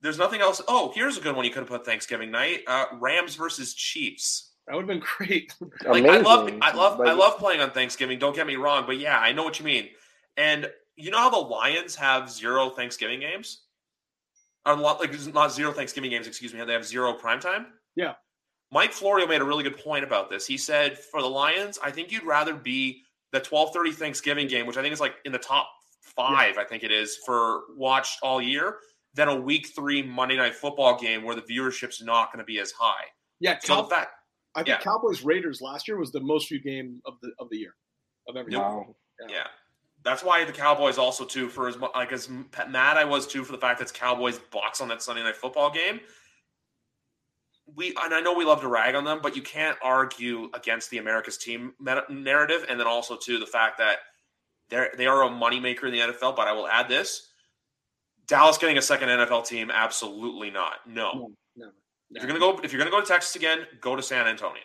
there's nothing else. Oh, here's a good one you could have put Thanksgiving night: uh, Rams versus Chiefs. That would have been great. like I love, I love, I love playing on Thanksgiving. Don't get me wrong, but yeah, I know what you mean. And you know how the Lions have zero Thanksgiving games? A lot like not zero Thanksgiving games. Excuse me. They have zero prime time. Yeah. Mike Florio made a really good point about this. He said for the Lions, I think you'd rather be the twelve thirty Thanksgiving game, which I think is like in the top five. Yeah. I think it is for watched all year, than a week three Monday night football game where the viewership's not going to be as high. Yeah. So that I think yeah. Cowboys Raiders last year was the most viewed game of the of the year of every wow. Yeah. yeah. That's why the Cowboys also too for as much like as mad I was too for the fact that it's Cowboys Bucs on that Sunday night football game. We and I know we love to rag on them, but you can't argue against the America's team narrative, and then also too the fact that they're they are a moneymaker in the NFL. But I will add this: Dallas getting a second NFL team, absolutely not. No, no, no. If you're gonna go, if you're gonna go to Texas again, go to San Antonio.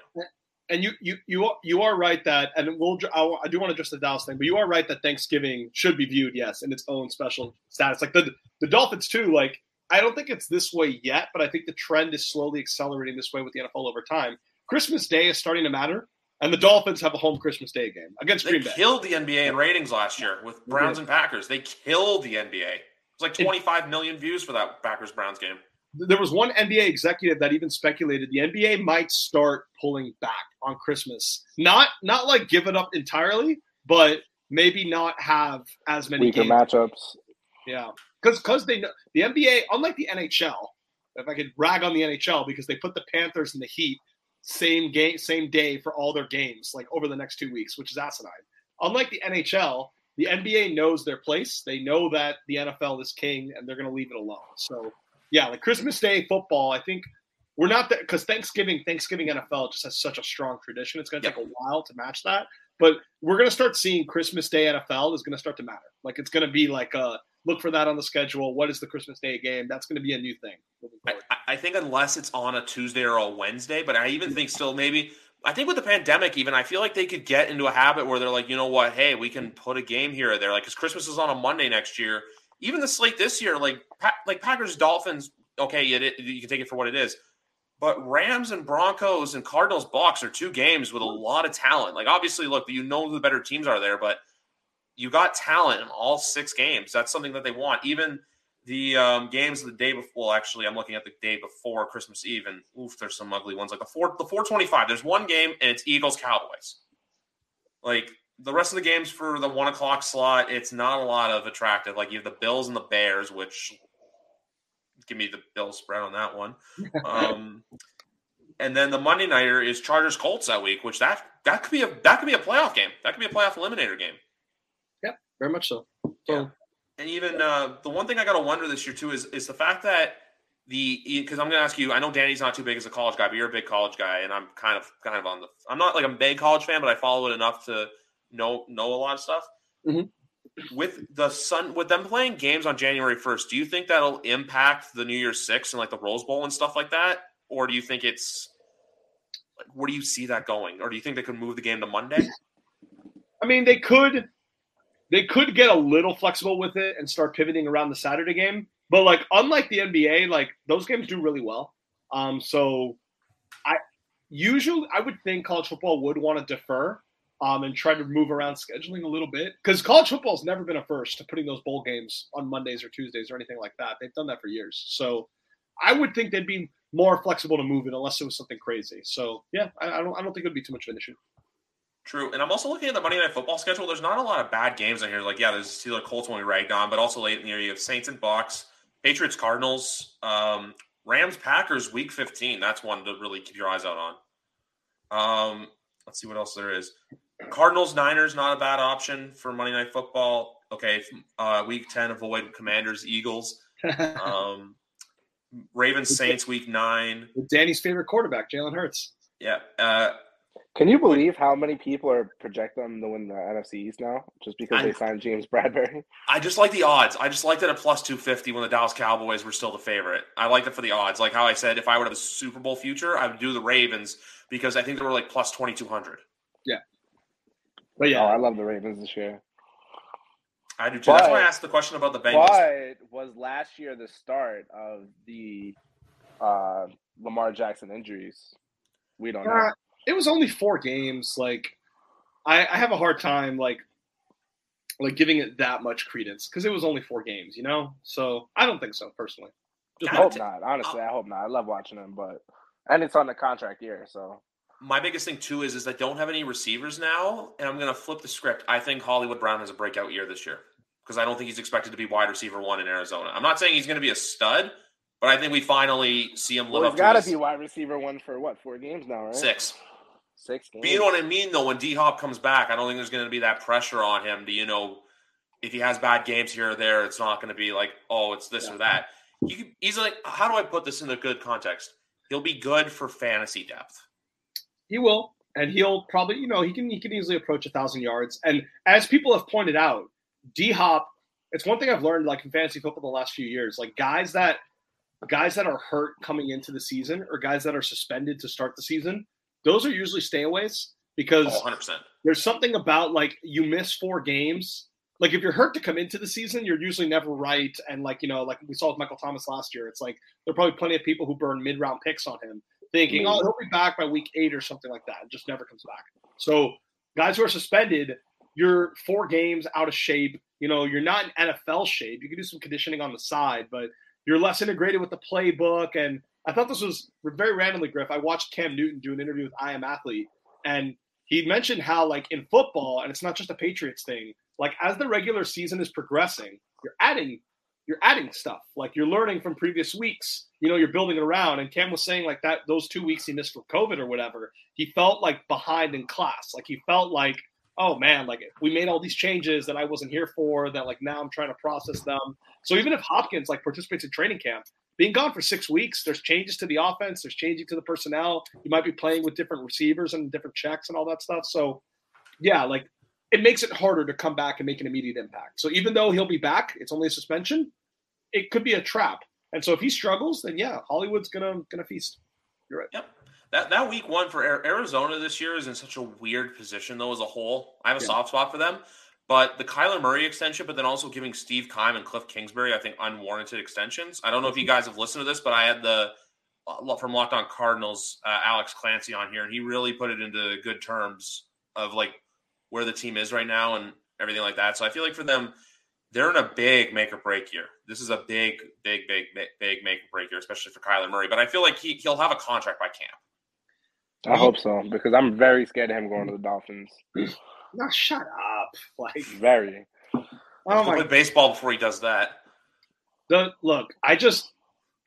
And you you you are, you are right that, and we'll I do want to address the Dallas thing, but you are right that Thanksgiving should be viewed, yes, in its own special status. Like the the Dolphins too. Like I don't think it's this way yet, but I think the trend is slowly accelerating this way with the NFL over time. Christmas Day is starting to matter, and the Dolphins have a home Christmas Day game against they Green Bay. Killed the NBA in ratings last year with Browns and Packers. They killed the NBA. It was like 25 million views for that Packers Browns game there was one NBA executive that even speculated the NBA might start pulling back on Christmas. Not not like give it up entirely, but maybe not have as many weaker games. matchups. Yeah, because because they know the NBA, unlike the NHL, if I could rag on the NHL because they put the Panthers and the Heat same game same day for all their games like over the next two weeks, which is asinine. Unlike the NHL, the NBA knows their place. They know that the NFL is king, and they're going to leave it alone. So yeah, like Christmas Day football, I think we're not that because Thanksgiving, Thanksgiving NFL just has such a strong tradition. It's going to take a while to match that, but we're going to start seeing Christmas Day NFL is going to start to matter. Like it's going to be like a look for that on the schedule. What is the Christmas Day game? That's going to be a new thing. I, I think unless it's on a Tuesday or a Wednesday, but I even think still maybe. I think with the pandemic, even I feel like they could get into a habit where they're like, you know what, hey, we can mm-hmm. put a game here or there, like because Christmas is on a Monday next year even the slate this year, like like Packers Dolphins, okay, you can take it for what it is. But Rams and Broncos and Cardinals Bucs are two games with a lot of talent. Like obviously, look, you know who the better teams are there, but you got talent in all six games. That's something that they want. Even the um, games the day before. Well, actually, I'm looking at the day before Christmas Eve, and oof, there's some ugly ones. Like the four, the 425. There's one game, and it's Eagles Cowboys. Like the rest of the games for the one o'clock slot, it's not a lot of attractive. Like you have the Bills and the Bears, which give me the Bills spread on that one. Um, and then the Monday nighter is Chargers Colts that week, which that that could be a that could be a playoff game. That could be a playoff eliminator game. Yeah, very much so. so yeah. And even uh, the one thing I got to wonder this year too is is the fact that the because I'm going to ask you. I know Danny's not too big as a college guy, but you're a big college guy, and I'm kind of kind of on the. I'm not like a big college fan, but I follow it enough to know know a lot of stuff. Mm-hmm. With the sun, with them playing games on January 1st, do you think that'll impact the New Year's Six and like the Rose Bowl and stuff like that, or do you think it's like where do you see that going, or do you think they could move the game to Monday? I mean, they could they could get a little flexible with it and start pivoting around the Saturday game. But like unlike the NBA, like those games do really well. Um, so I usually I would think college football would want to defer um, and try to move around scheduling a little bit because college football's never been a first to putting those bowl games on Mondays or Tuesdays or anything like that. They've done that for years. So I would think they'd be more flexible to move it unless it was something crazy. So yeah, I, I don't I don't think it'd be too much of an issue. True, and I'm also looking at the Monday Night Football schedule. There's not a lot of bad games in here. Like, yeah, there's Steelers Colts when we ragged on, but also late in the year you have Saints and Bucs, Patriots Cardinals, um, Rams Packers Week 15. That's one to really keep your eyes out on. Um, let's see what else there is. Cardinals Niners not a bad option for Monday Night Football. Okay, uh, Week 10 avoid Commanders Eagles. Um, Ravens Saints Week Nine. Danny's favorite quarterback, Jalen Hurts. Yeah. Uh, can you believe how many people are projecting them to win the NFC East now just because I, they signed James Bradberry? I just like the odds. I just liked it at plus 250 when the Dallas Cowboys were still the favorite. I liked it for the odds. Like how I said, if I would have a Super Bowl future, I would do the Ravens because I think they were like plus 2,200. Yeah. But yeah. Oh, I love the Ravens this year. I do too. But, That's why I asked the question about the Bengals. But was last year the start of the uh, Lamar Jackson injuries? We don't know it was only four games. Like, I, I have a hard time like like giving it that much credence because it was only four games, you know. So I don't think so personally. Just I hope not. Honestly, I hope not. I love watching them, but and it's on the contract year, so. My biggest thing too is is I don't have any receivers now, and I'm going to flip the script. I think Hollywood Brown has a breakout year this year because I don't think he's expected to be wide receiver one in Arizona. I'm not saying he's going to be a stud, but I think we finally see him live well, up. He's got to be wide receiver one for what four games now, right? Six. Six games. But you know what I mean, though. When D Hop comes back, I don't think there's going to be that pressure on him to, you know, if he has bad games here or there, it's not going to be like, oh, it's this yeah. or that. He, he's like, how do I put this in a good context? He'll be good for fantasy depth. He will, and he'll probably, you know, he can he can easily approach a thousand yards. And as people have pointed out, D Hop. It's one thing I've learned, like in fantasy football, the last few years. Like guys that guys that are hurt coming into the season, or guys that are suspended to start the season, those are usually stayaways because oh, 100%. there's something about like you miss four games. Like if you're hurt to come into the season, you're usually never right. And like, you know, like we saw with Michael Thomas last year, it's like there are probably plenty of people who burn mid round picks on him thinking, oh, he'll be back by week eight or something like that. and just never comes back. So guys who are suspended, you're four games out of shape. You know, you're not in NFL shape. You can do some conditioning on the side, but you're less integrated with the playbook and I thought this was very randomly, Griff. I watched Cam Newton do an interview with I Am Athlete, and he mentioned how, like in football, and it's not just a Patriots thing. Like as the regular season is progressing, you're adding, you're adding stuff. Like you're learning from previous weeks. You know, you're building around. And Cam was saying like that those two weeks he missed for COVID or whatever, he felt like behind in class. Like he felt like, oh man, like we made all these changes that I wasn't here for. That like now I'm trying to process them. So even if Hopkins like participates in training camp, being gone for six weeks, there's changes to the offense, there's changing to the personnel. You might be playing with different receivers and different checks and all that stuff. So, yeah, like it makes it harder to come back and make an immediate impact. So even though he'll be back, it's only a suspension. It could be a trap. And so if he struggles, then yeah, Hollywood's gonna gonna feast. You're right. Yep. That that week one for Arizona this year is in such a weird position though as a whole. I have a yeah. soft spot for them but the Kyler Murray extension, but then also giving Steve Keim and Kliff Kingsbury, I think, unwarranted extensions. I don't know if you guys have listened to this, but I had the uh, from Locked On Cardinals, uh, Alex Clancy on here, and he really put it into good terms of like where the team is right now. And everything like that. So I feel like for them, they're in a big make or break year. This is a big, big, big, big, big make or break year, especially for Kyler Murray. But I feel like he he'll have a contract by camp. I hope so because I'm very scared of him going to the Dolphins. No, shut up. Like Very. oh He'll my play baseball before he does that. the look, I just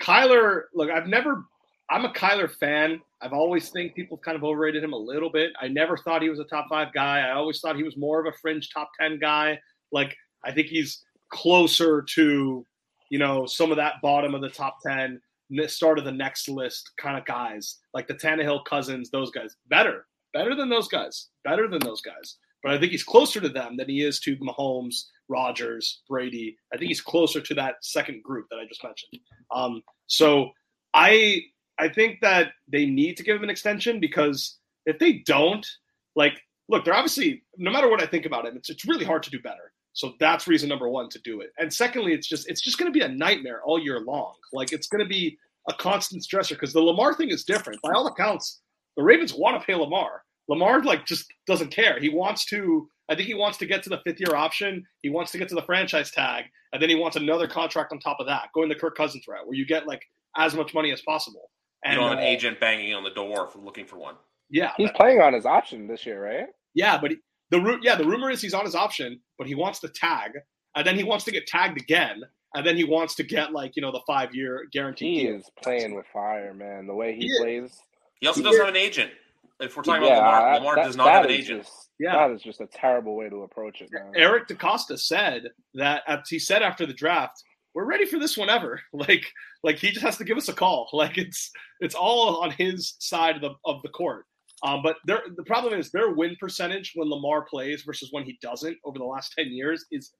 Kyler. Look, I've never. I'm a Kyler fan. I've always think people kind of overrated him a little bit. I never thought he was a top five guy. I always thought he was more of a fringe top ten guy. Like I think he's closer to, you know, some of that bottom of the top ten, start of the next list kind of guys, like the Tannehill Cousins, those guys. Better, better than those guys. Better than those guys. But I think he's closer to them than he is to Mahomes, Rodgers, Brady. I think he's closer to that second group that I just mentioned. Um, so I I think that they need to give him an extension because if they don't, like, look, they're obviously no matter what I think about him, it's it's really hard to do better. So that's reason number one to do it. And secondly, it's just it's just going to be a nightmare all year long. Like it's going to be a constant stressor because the Lamar thing is different. By all accounts, the Ravens want to pay Lamar. Lamar like just doesn't care. He wants to. I think he wants to get to the fifth year option. He wants to get to the franchise tag, and then he wants another contract on top of that, going the Kirk Cousins route, where you get like as much money as possible. And don't have an uh, agent banging on the door for looking for one. yeah, He's playing on his option this year, right? yeah, but he, the ru- yeah the rumor is he's on his option, but he wants to tag, and then he wants to get tagged again, and then he wants to get like you know the five year guarantee. He is playing with fire, man. The way he, He plays. He also He doesn't is- have an agent. If we're talking yeah, about Lamar, I- Lamar that- does not have an agent. Just, Yeah. That is just a terrible way to approach it, man. Eric DeCosta said that at, he said after the draft, "We're ready for this whenever." Like, like he just has to give us a call. Like it's it's all on his side of the of the court. Um, but the problem is their win percentage when Lamar plays versus when he doesn't over the last ten years is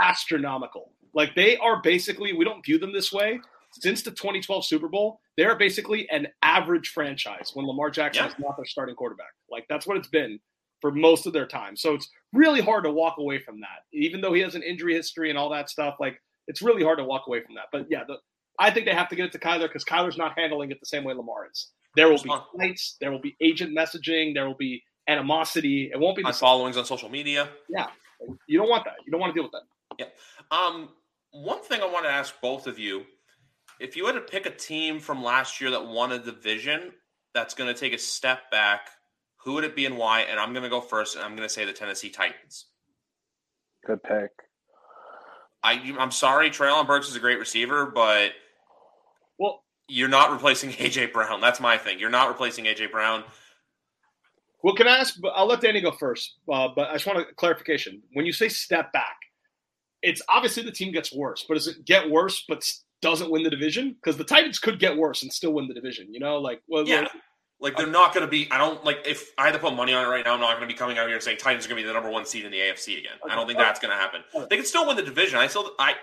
astronomical. Like they are basically we don't view them this way since the 2012 Super Bowl. They are basically an average franchise when Lamar Jackson Yeah. is not their starting quarterback. Like that's what it's been for most of their time. So it's really hard to walk away from that, even though he has an injury history and all that stuff. Like it's really hard to walk away from that. But yeah, the, I think they have to get it to Kyler because Kyler's not handling it the same way Lamar is. There will be fights. There will be agent messaging. There will be animosity. It won't be the My same. followings on social media. Yeah, you don't want that. You don't want to deal with that. Um, one thing I want to ask both of you: if you had to pick a team from last year that won a division that's going to take a step back, who would it be and why? And I'm going to go first, and I'm going to say the Tennessee Titans. Good pick. I, I'm sorry, Treylon Burks is a great receiver, but Well, you're not replacing AJ Brown. That's my thing. You're not replacing AJ Brown. Well, can I ask? but I'll let Danny go first. Uh, but I just want a clarification. When you say step back, it's obviously the team gets worse, but does it get worse but doesn't win the division? Because the Titans could get worse and still win the division. You know, like well, Yeah. Like they're not going to be. I don't like. If I had to put money on it right now, I'm not going to be coming out here and saying Titans are going to be the number one seed in the AFC again. I don't think that's going to happen. They can still win the division. I still, I,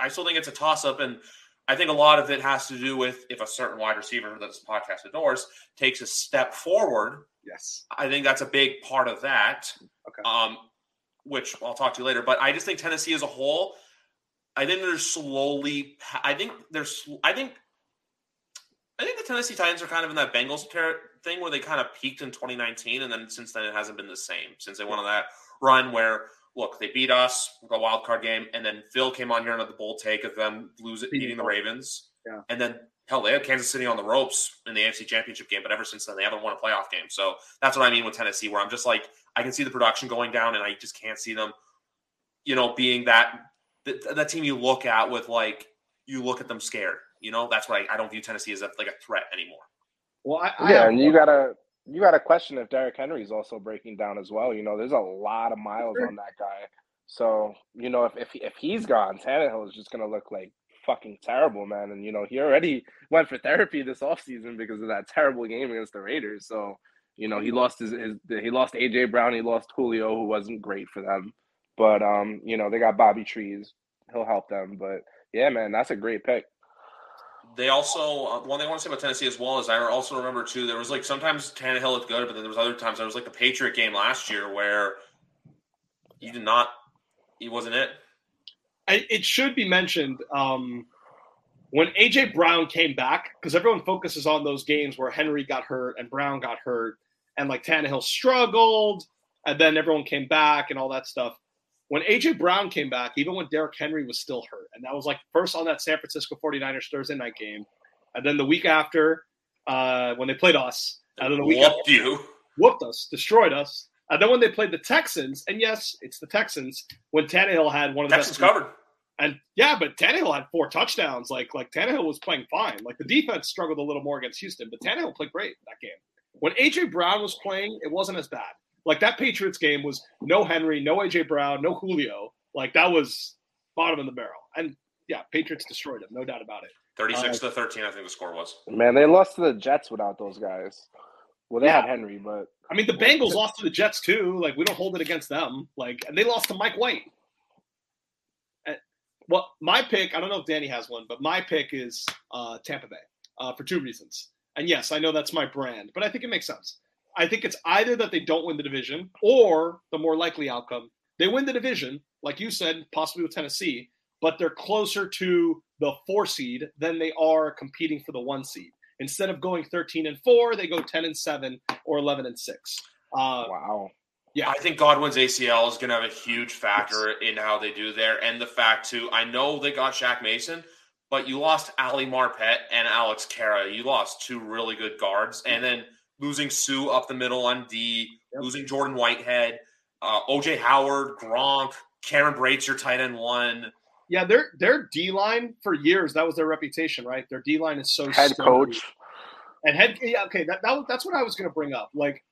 I still think it's a toss up, and I think a lot of it has to do with if a certain wide receiver that this podcast adores takes a step forward. yes, I think that's a big part of that. Okay. Um, which I'll talk to you later. But I just think Tennessee as a whole, I think they're slowly. I think they're. I think. I think the Tennessee Titans are kind of in that Bengals ter- thing where they kind of peaked in 2019, and then since then it hasn't been the same. Since they went on that run where look they beat us the wild card game, and then Phil came on here and had the bold take of them losing beating the Ravens, Yeah. and then hell they had Kansas City on the ropes in the AFC Championship game, but ever since then they haven't won a playoff game. So that's what I mean with Tennessee, where I'm just like I can see the production going down, and I just can't see them, you know, being that that, that team you look at with like you look at them scared. You know, that's why I, I don't view Tennessee as a, like a threat anymore. well, I, I Yeah, have- and you gotta you gotta question if Derrick Henry is also breaking down as well. You know, there's a lot of miles on that guy. So you know, if if if he's gone, Tannehill is just gonna look like fucking terrible, man. And you know, he already went for therapy this offseason because of that terrible game against the Raiders. So you know, he lost his, his he lost AJ Brown, he lost Julio, who wasn't great for them. But um, you know, they got Bobby Trees. He'll help them. But yeah, man, that's a great pick. They also uh, one thing I want to say about Tennessee as well is I also remember too there was like sometimes Tannehill looked good, but then there was other times there was like the Patriot game last year where he did not, he wasn't it. I, it should be mentioned um, when AJ Brown came back because everyone focuses on those games where Henry got hurt and Brown got hurt and like Tannehill struggled and then everyone came back and all that stuff. When AJ Brown came back, even when Derrick Henry was still hurt, and that was like first on that San Francisco 49ers Thursday night game, and then the week after uh, when they played us, and then the week Whooped after, you. whooped us, destroyed us, and then when they played the Texans, and yes, it's the Texans when Tannehill had one of the Texans best covered. and yeah, but Tannehill had four touchdowns. Like like Tannehill was playing fine. Like the defense struggled a little more against Houston, but Tannehill played great that game. When AJ Brown was playing, it wasn't as bad. Like that Patriots game was no Henry, no AJ Brown, no Julio. Like that was bottom of the barrel. And yeah, Patriots destroyed him, no doubt about it. 36 to 13, I think the score was. Man, they lost to the Jets without those guys. Well, they Yeah. had Henry, but I mean, the Bengals lost to the Jets too. Like we don't hold it against them. Like and they lost to Mike White. And, well, my pick, I don't know if Danny has one, but my pick is uh, Tampa Bay uh, for two reasons. And yes, I know that's my brand, but I think it makes sense. I think it's either that they don't win the division, or the more likely outcome, they win the division, like you said, possibly with Tennessee, but they're closer to the four seed than they are competing for the one seed. Instead of going 13 and four, they go 10 and seven or 11 and six. Uh, wow. Yeah. I think Godwin's ACL is going to have a huge factor in how they do there. And the fact, too, I know they got Shaq Mason, but you lost Ali Marpet and Alex Cappa. You lost two really good guards. And then losing Suh up the middle on D, Yep. losing Jordan Whitehead, uh, OJ Howard, Gronk, Cameron Brates, your tight end one. Yeah, their their D line for years that was their reputation, right? Their D line is so Head sturdy. coach. and head. Yeah, okay, that, that that's what I was going to bring up. Like,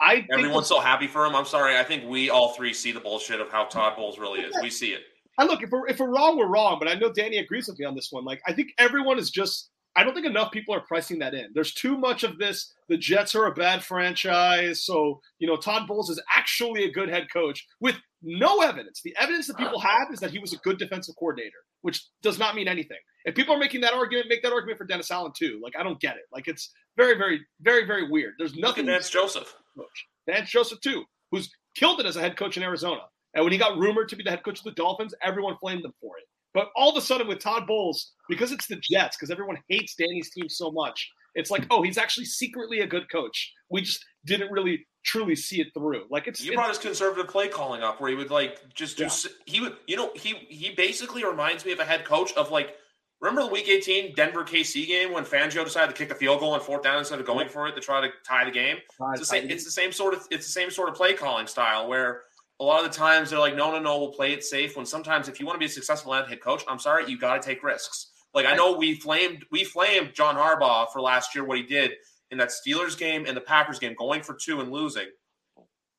I think Everyone's so happy for him. I'm sorry. I think we all three see the bullshit of how Todd Bowles really is. We see it. I look if we're if we're wrong, we're wrong. But I know Danny agrees with me on this one. Like, I think everyone is just. I don't think enough people are pricing that in. There's too much of this. The Jets are a bad franchise, so you know Todd Bowles is actually a good head coach with no evidence. The evidence that people have is that he was a good defensive coordinator, which does not mean anything. If people are making that argument, make that argument for Dennis Allen too. Like I don't get it. Like it's very, very, very, very weird. There's Look nothing. Vance Joseph. coach. Vance Joseph too, who's killed it as a head coach in Arizona. And when he got rumored to be the head coach of the Dolphins, everyone flamed him for it. But all of a sudden with Todd Bowles, because it's the Jets, because everyone hates Danny's team so much, it's like, oh, he's actually secretly a good coach. We just didn't really truly see it through. Like it's, You brought his conservative play calling up, where he would like just do. Yeah. He would, you know, he he basically reminds me of a head coach of like. Remember the Week 18 Denver KC game when Fangio decided to kick a field goal on fourth down instead of going for it to try to tie the game? It's the same. It's the same sort of. It's the same sort of play calling style where a lot of the times they're like, no, no, no, we'll play it safe. When sometimes if you want to be a successful head coach, I'm sorry, you got to take risks. Like I know we flamed we flamed John Harbaugh for last year what he did in that Steelers game and the Packers game, going for two and losing.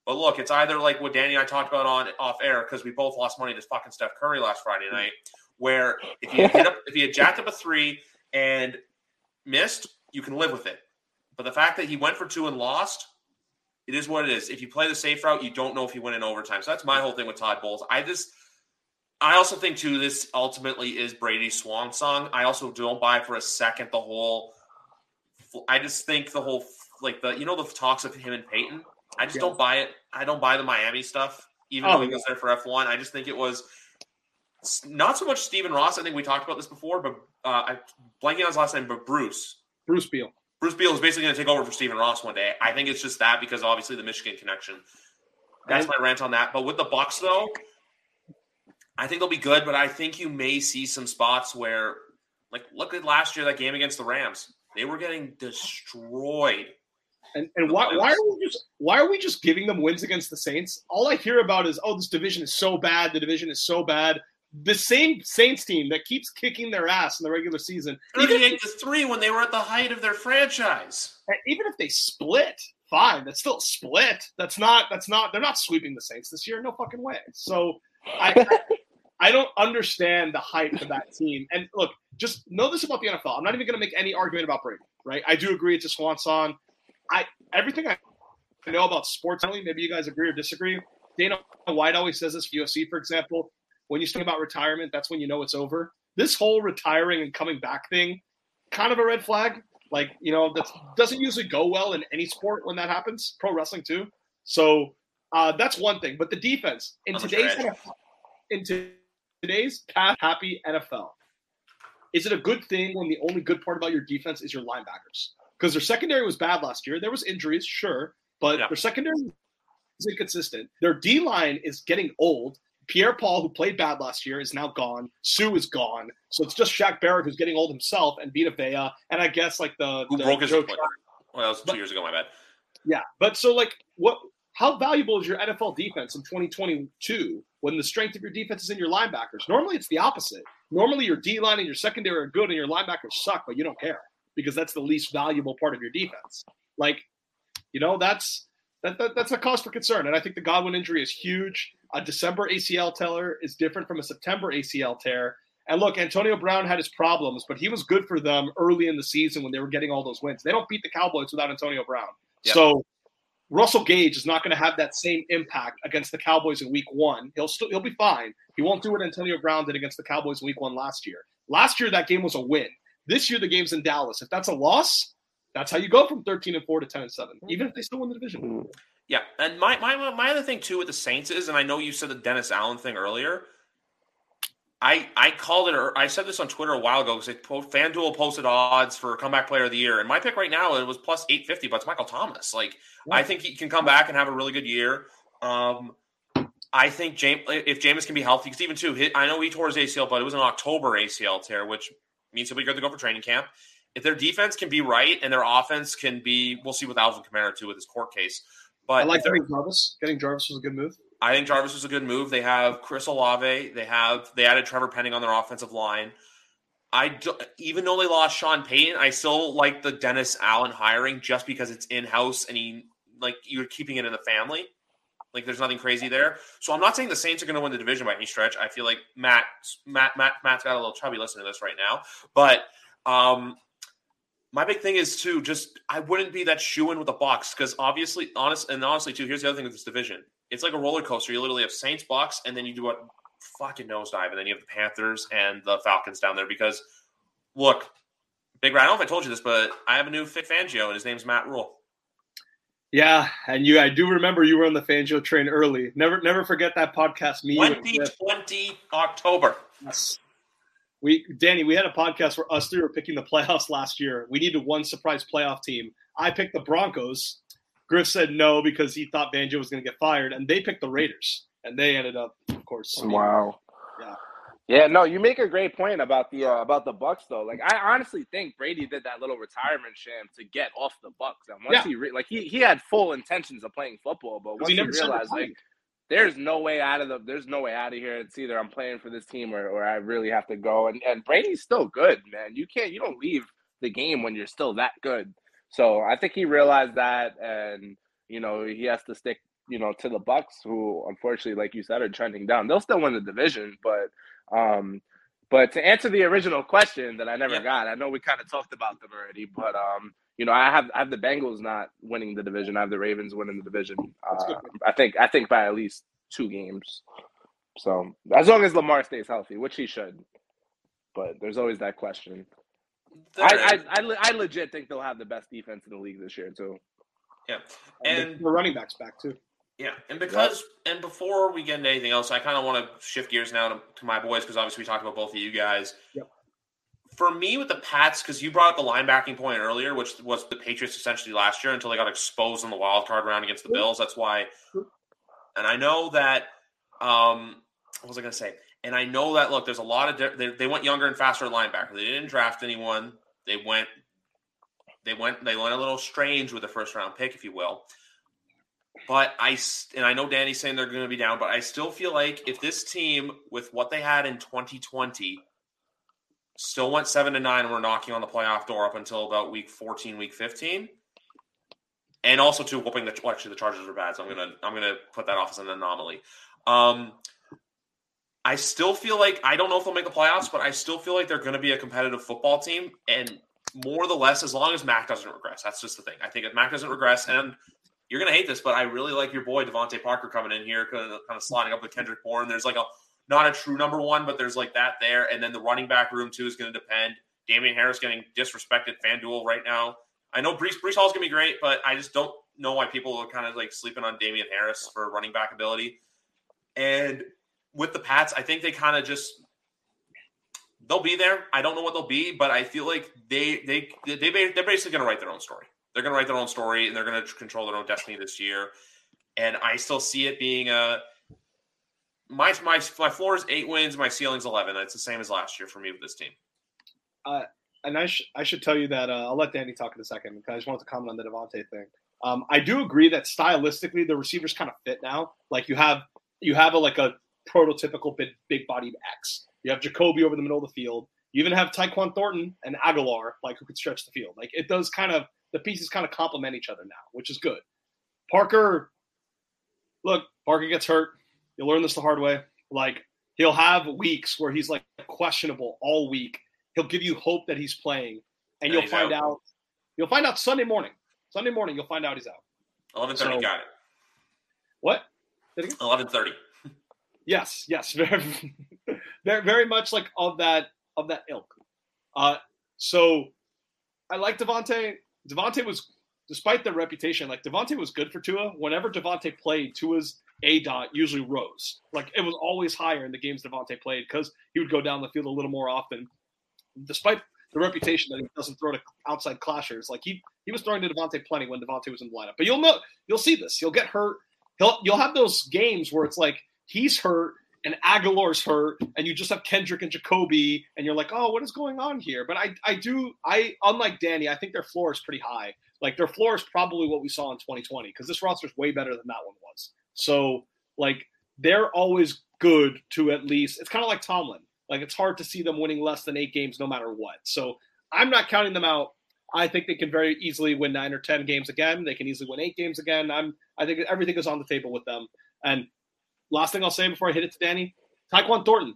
But look, it's either like what Danny and I talked about on off air because we both lost money to fucking Steph Curry last Friday night. Where if you hit up, if he had jacked up a three and missed, you can live with it. But the fact that he went for two and lost, it is what it is. If you play the safe route, you don't know if you win in overtime. So that's my whole thing with Todd Bowles. I just, I also think too, this ultimately is Brady's swan song. I also don't buy for a second the whole. I just think the whole like the you know the talks of him and Peyton. I just Yeah. don't buy it. I don't buy the Miami stuff, even Oh, though he was there for F one. I just think it was not so much Stephen Ross. I think we talked about this before, but uh, I blanking on his last name, but Bruce. Bruce Beal. Bruce Beal is basically going to take over for Stephen Ross one day. I think it's just that because obviously the Michigan connection. That's my rant on that. But with the Bucs though, I think they'll be good. But I think you may see some spots where, like, look at last year that game against the Rams. They were getting destroyed. And and why why are we just why are we just giving them wins against the Saints? All I hear about is oh this division is so bad, the division is so bad. The same Saints team that keeps kicking their ass in the regular season, Thirty-eight to three when they were at the height of their franchise. even if they split, fine. That's still a split. That's not that's not they're not sweeping the Saints this year. No fucking way. So I I don't understand the hype for that team. And look, just know this about the NFL. I'm not even going to make any argument about Brady, right? I do agree it's a swan song. I everything I know about sports, maybe you guys agree or disagree. Dana White always says this for UFC, for example. When you think about retirement, that's when you know it's over. This whole retiring and coming back thing, kind of a red flag. Like, you know, that doesn't usually go well in any sport when that happens, pro wrestling too. So uh, that's one thing. But the defense in today's? NFL, in today's path happy NFL, is it a good thing when the only good part about your defense is your linebackers? Because their secondary was bad last year. There was injuries, sure, but Yeah. their secondary is inconsistent. Their D line is getting old. Pierre Paul, who played bad last year, is now gone. Suh is gone. So it's just Shaq Barrett who's getting old himself, and Vita Vea, and I guess like the who the broke his foot. Well, that was two But- years ago. My bad. yeah, but so like, what? How valuable is your NFL defense in 2022 when the strength of your defense is in your linebackers? Normally, it's the opposite. Normally, your D line and your secondary are good, and your linebackers suck, but you don't care because that's the least valuable part of your defense. Like, you know, that's that, that that's a cause for concern, and I think the Godwin injury is huge. A December ACL tear is different from a September ACL tear. And look, Antonio Brown had his problems, but he was good for them early in the season when they were getting all those wins. They don't beat the Cowboys without Antonio Brown. Yep. So Russell Gage is not going to have that same impact against the Cowboys in Week One. He'll still he'll be fine. He won't do what Antonio Brown did against the Cowboys in Week One last year. Last year that game was a win. This year the game's in Dallas. If that's a loss, that's how you go from thirteen and four to ten and seven, even if they still win the division. Yeah, and my my my other thing too with the Saints is, and I know you said the Dennis Allen thing earlier. I I called it. or I said this on Twitter a while ago because FanDuel posted odds for comeback player of the year, and my pick right now it was plus eight fifty, but it's Michael Thomas. Like I think he can come back and have a really good year. Um, I think James, if Jameis can be healthy, because even too, I know he tore his ACL, but it was an October ACL tear, which means he'll be good to go for training camp. If their defense can be right and their offense can be, we'll see with Alvin Kamara too with his court case. But I like getting Jarvis. Getting Jarvis was a good move. I think Jarvis was a good move. They have Chris Olave. They have they added Trevor Penning on their offensive line. I do, even though they lost Sean Payton, I still like the Dennis Allen hiring just because it's in house and he like you're keeping it in the family. Like there's nothing crazy there. So I'm not saying the Saints are going to win the division by any stretch. I feel like Matt Matt Matt Matt's got a little chubby listening to this right now, but um, my big thing is too just I wouldn't be that shoe in with the Bucs because obviously honest and honestly too here's the other thing with this division it's like a roller coaster you literally have Saints Bucs, and then you do a fucking nosedive and then you have the Panthers and the Falcons down there because look Big Rat I don't know if I told you this but I have a new Vic Fangio and his name's Matt Rhule Yeah, and you, I do remember you were on the Fangio train early. Never, never forget that podcast. Me, Cliff. 2020 October Yes. We, Danny, we had a podcast where us three were picking the playoffs last year. We needed one surprise playoff team. I picked the Broncos. Griff said no because he thought Fangio was going to get fired, and they picked the Raiders, and they ended up, of course. being- Wow. Yeah. Yeah, no, you make a great point about the uh, about the Bucs though. Like, I honestly think Brady did that little retirement sham to get off the Bucs, and once Yeah. he re- like he he had full intentions of playing football, but once he he, realized like there's no way out of the there's no way out of here. It's either I'm playing for this team or, or I really have to go. And and Brady's still good, man. You can't you don't leave the game when you're still that good. So I think he realized that, and you know he has to stick you know to the Bucs, who unfortunately, like you said, are trending down. They'll still win the division, but um, but to answer the original question that I never Yeah. got, I know we kind of talked about them already, but um, you know, I have I have the Bengals not winning the division. I have the Ravens winning the division. Uh. I think I think by at least two games. So as long as Lamar stays healthy, which he should, but there's always that question. There I. I, I, I legit think they'll have the best defense in the league this year too. yeah And and the running backs back too. Yeah, and because and before we get into anything else, I kind of want to shift gears now to, to my boys because obviously we talked about both of you guys. Yep. For me, with the Pats, because you brought up the linebacking point earlier, which was the Patriots essentially last year until they got exposed in the wild card round against the Bills. That's why. And I know that. Um, what was I going to say? And I know that look, there's a lot of di- they, they went younger and faster at linebacker. They didn't draft anyone. They went. They went. They went a little strange with the first round pick, if you will. But I and I know Danny's saying they're going to be down, but I still feel like if this team with what they had in 2020 still went seven to nine and we're knocking on the playoff door up until about week 14, week 15, and also too whooping the well, actually the Chargers were bad, so I'm gonna I'm gonna put that off as an anomaly. Um, I still feel like I don't know if they'll make the playoffs, but I still feel like they're going to be a competitive football team, and more the less as long as Mac doesn't regress. That's just the thing. I think if Mac doesn't regress, and you're going to hate this, but I really like your boy DeVante Parker coming in here, kind of, kind of sliding up with Kendrick Bourne. There's like a not a true number one, but there's like that there, and then the running back room too is going to depend. Damien Harris getting disrespected FanDuel right now. I know Breece Breece Hall's going to be great, but I just don't know why people are kind of like sleeping on Damien Harris for running back ability. And with the Pats, I think they kind of just they'll be there. I don't know what they'll be, but I feel like they they they they're basically going to write their own story. They're going to write their own story, and they're going to control their own destiny this year. and I still see it being a my my my floor is eight wins, my ceiling's eleven. That's the same as last year for me with this team. Uh, and I, sh- I should tell you that uh, I'll let Danny talk in a second because I just wanted to comment on the DeVante thing. Um, I do agree that stylistically the receivers kind of fit now. Like you have you have a like a prototypical big big bodied X. You have Jakobi over the middle of the field. You even have Tyquan Thornton and Agholor, like who could stretch the field. Like it does kind of the pieces kind of complement each other now, which is good. Parker, look, Parker gets hurt. You'll learn this the hard way. Like he'll have weeks where he's like questionable all week. He'll give you hope that he's playing, and, you'll find out. out. You'll find out Sunday morning. Sunday morning, you'll find out he's out. Eleven thirty, so, got it. What? Eleven thirty. Yes, yes, very, very, much like of that of that ilk. Uh, so I like DeVante. DeVante was, despite the reputation, like DeVante was good for Tua. Whenever DeVante played, Tua's A dot usually rose. Like it was always higher in the games DeVante played because he would go down the field a little more often. Despite the reputation that he doesn't throw to outside clashers, like he he was throwing to DeVante plenty when DeVante was in the lineup. But you'll know you'll see this. You'll get hurt. He'll you'll have those games where it's like he's hurt and Agholor's hurt, and you just have Kendrick and Jakobi, and you're like, oh, what is going on here? But I, I do, I unlike Danny, I think their floor is pretty high. Like their floor is probably what we saw in 2020 because this roster is way better than that one was. So like they're always good to at least. It's kind of like Tomlin. Like it's hard to see them winning less than eight games no matter what. So I'm not counting them out. I think they can very easily win nine or ten games again. They can easily win eight games again. I'm I think everything is on the table with them. And last thing I'll say before I hit it to Danny, Tyquan Thornton.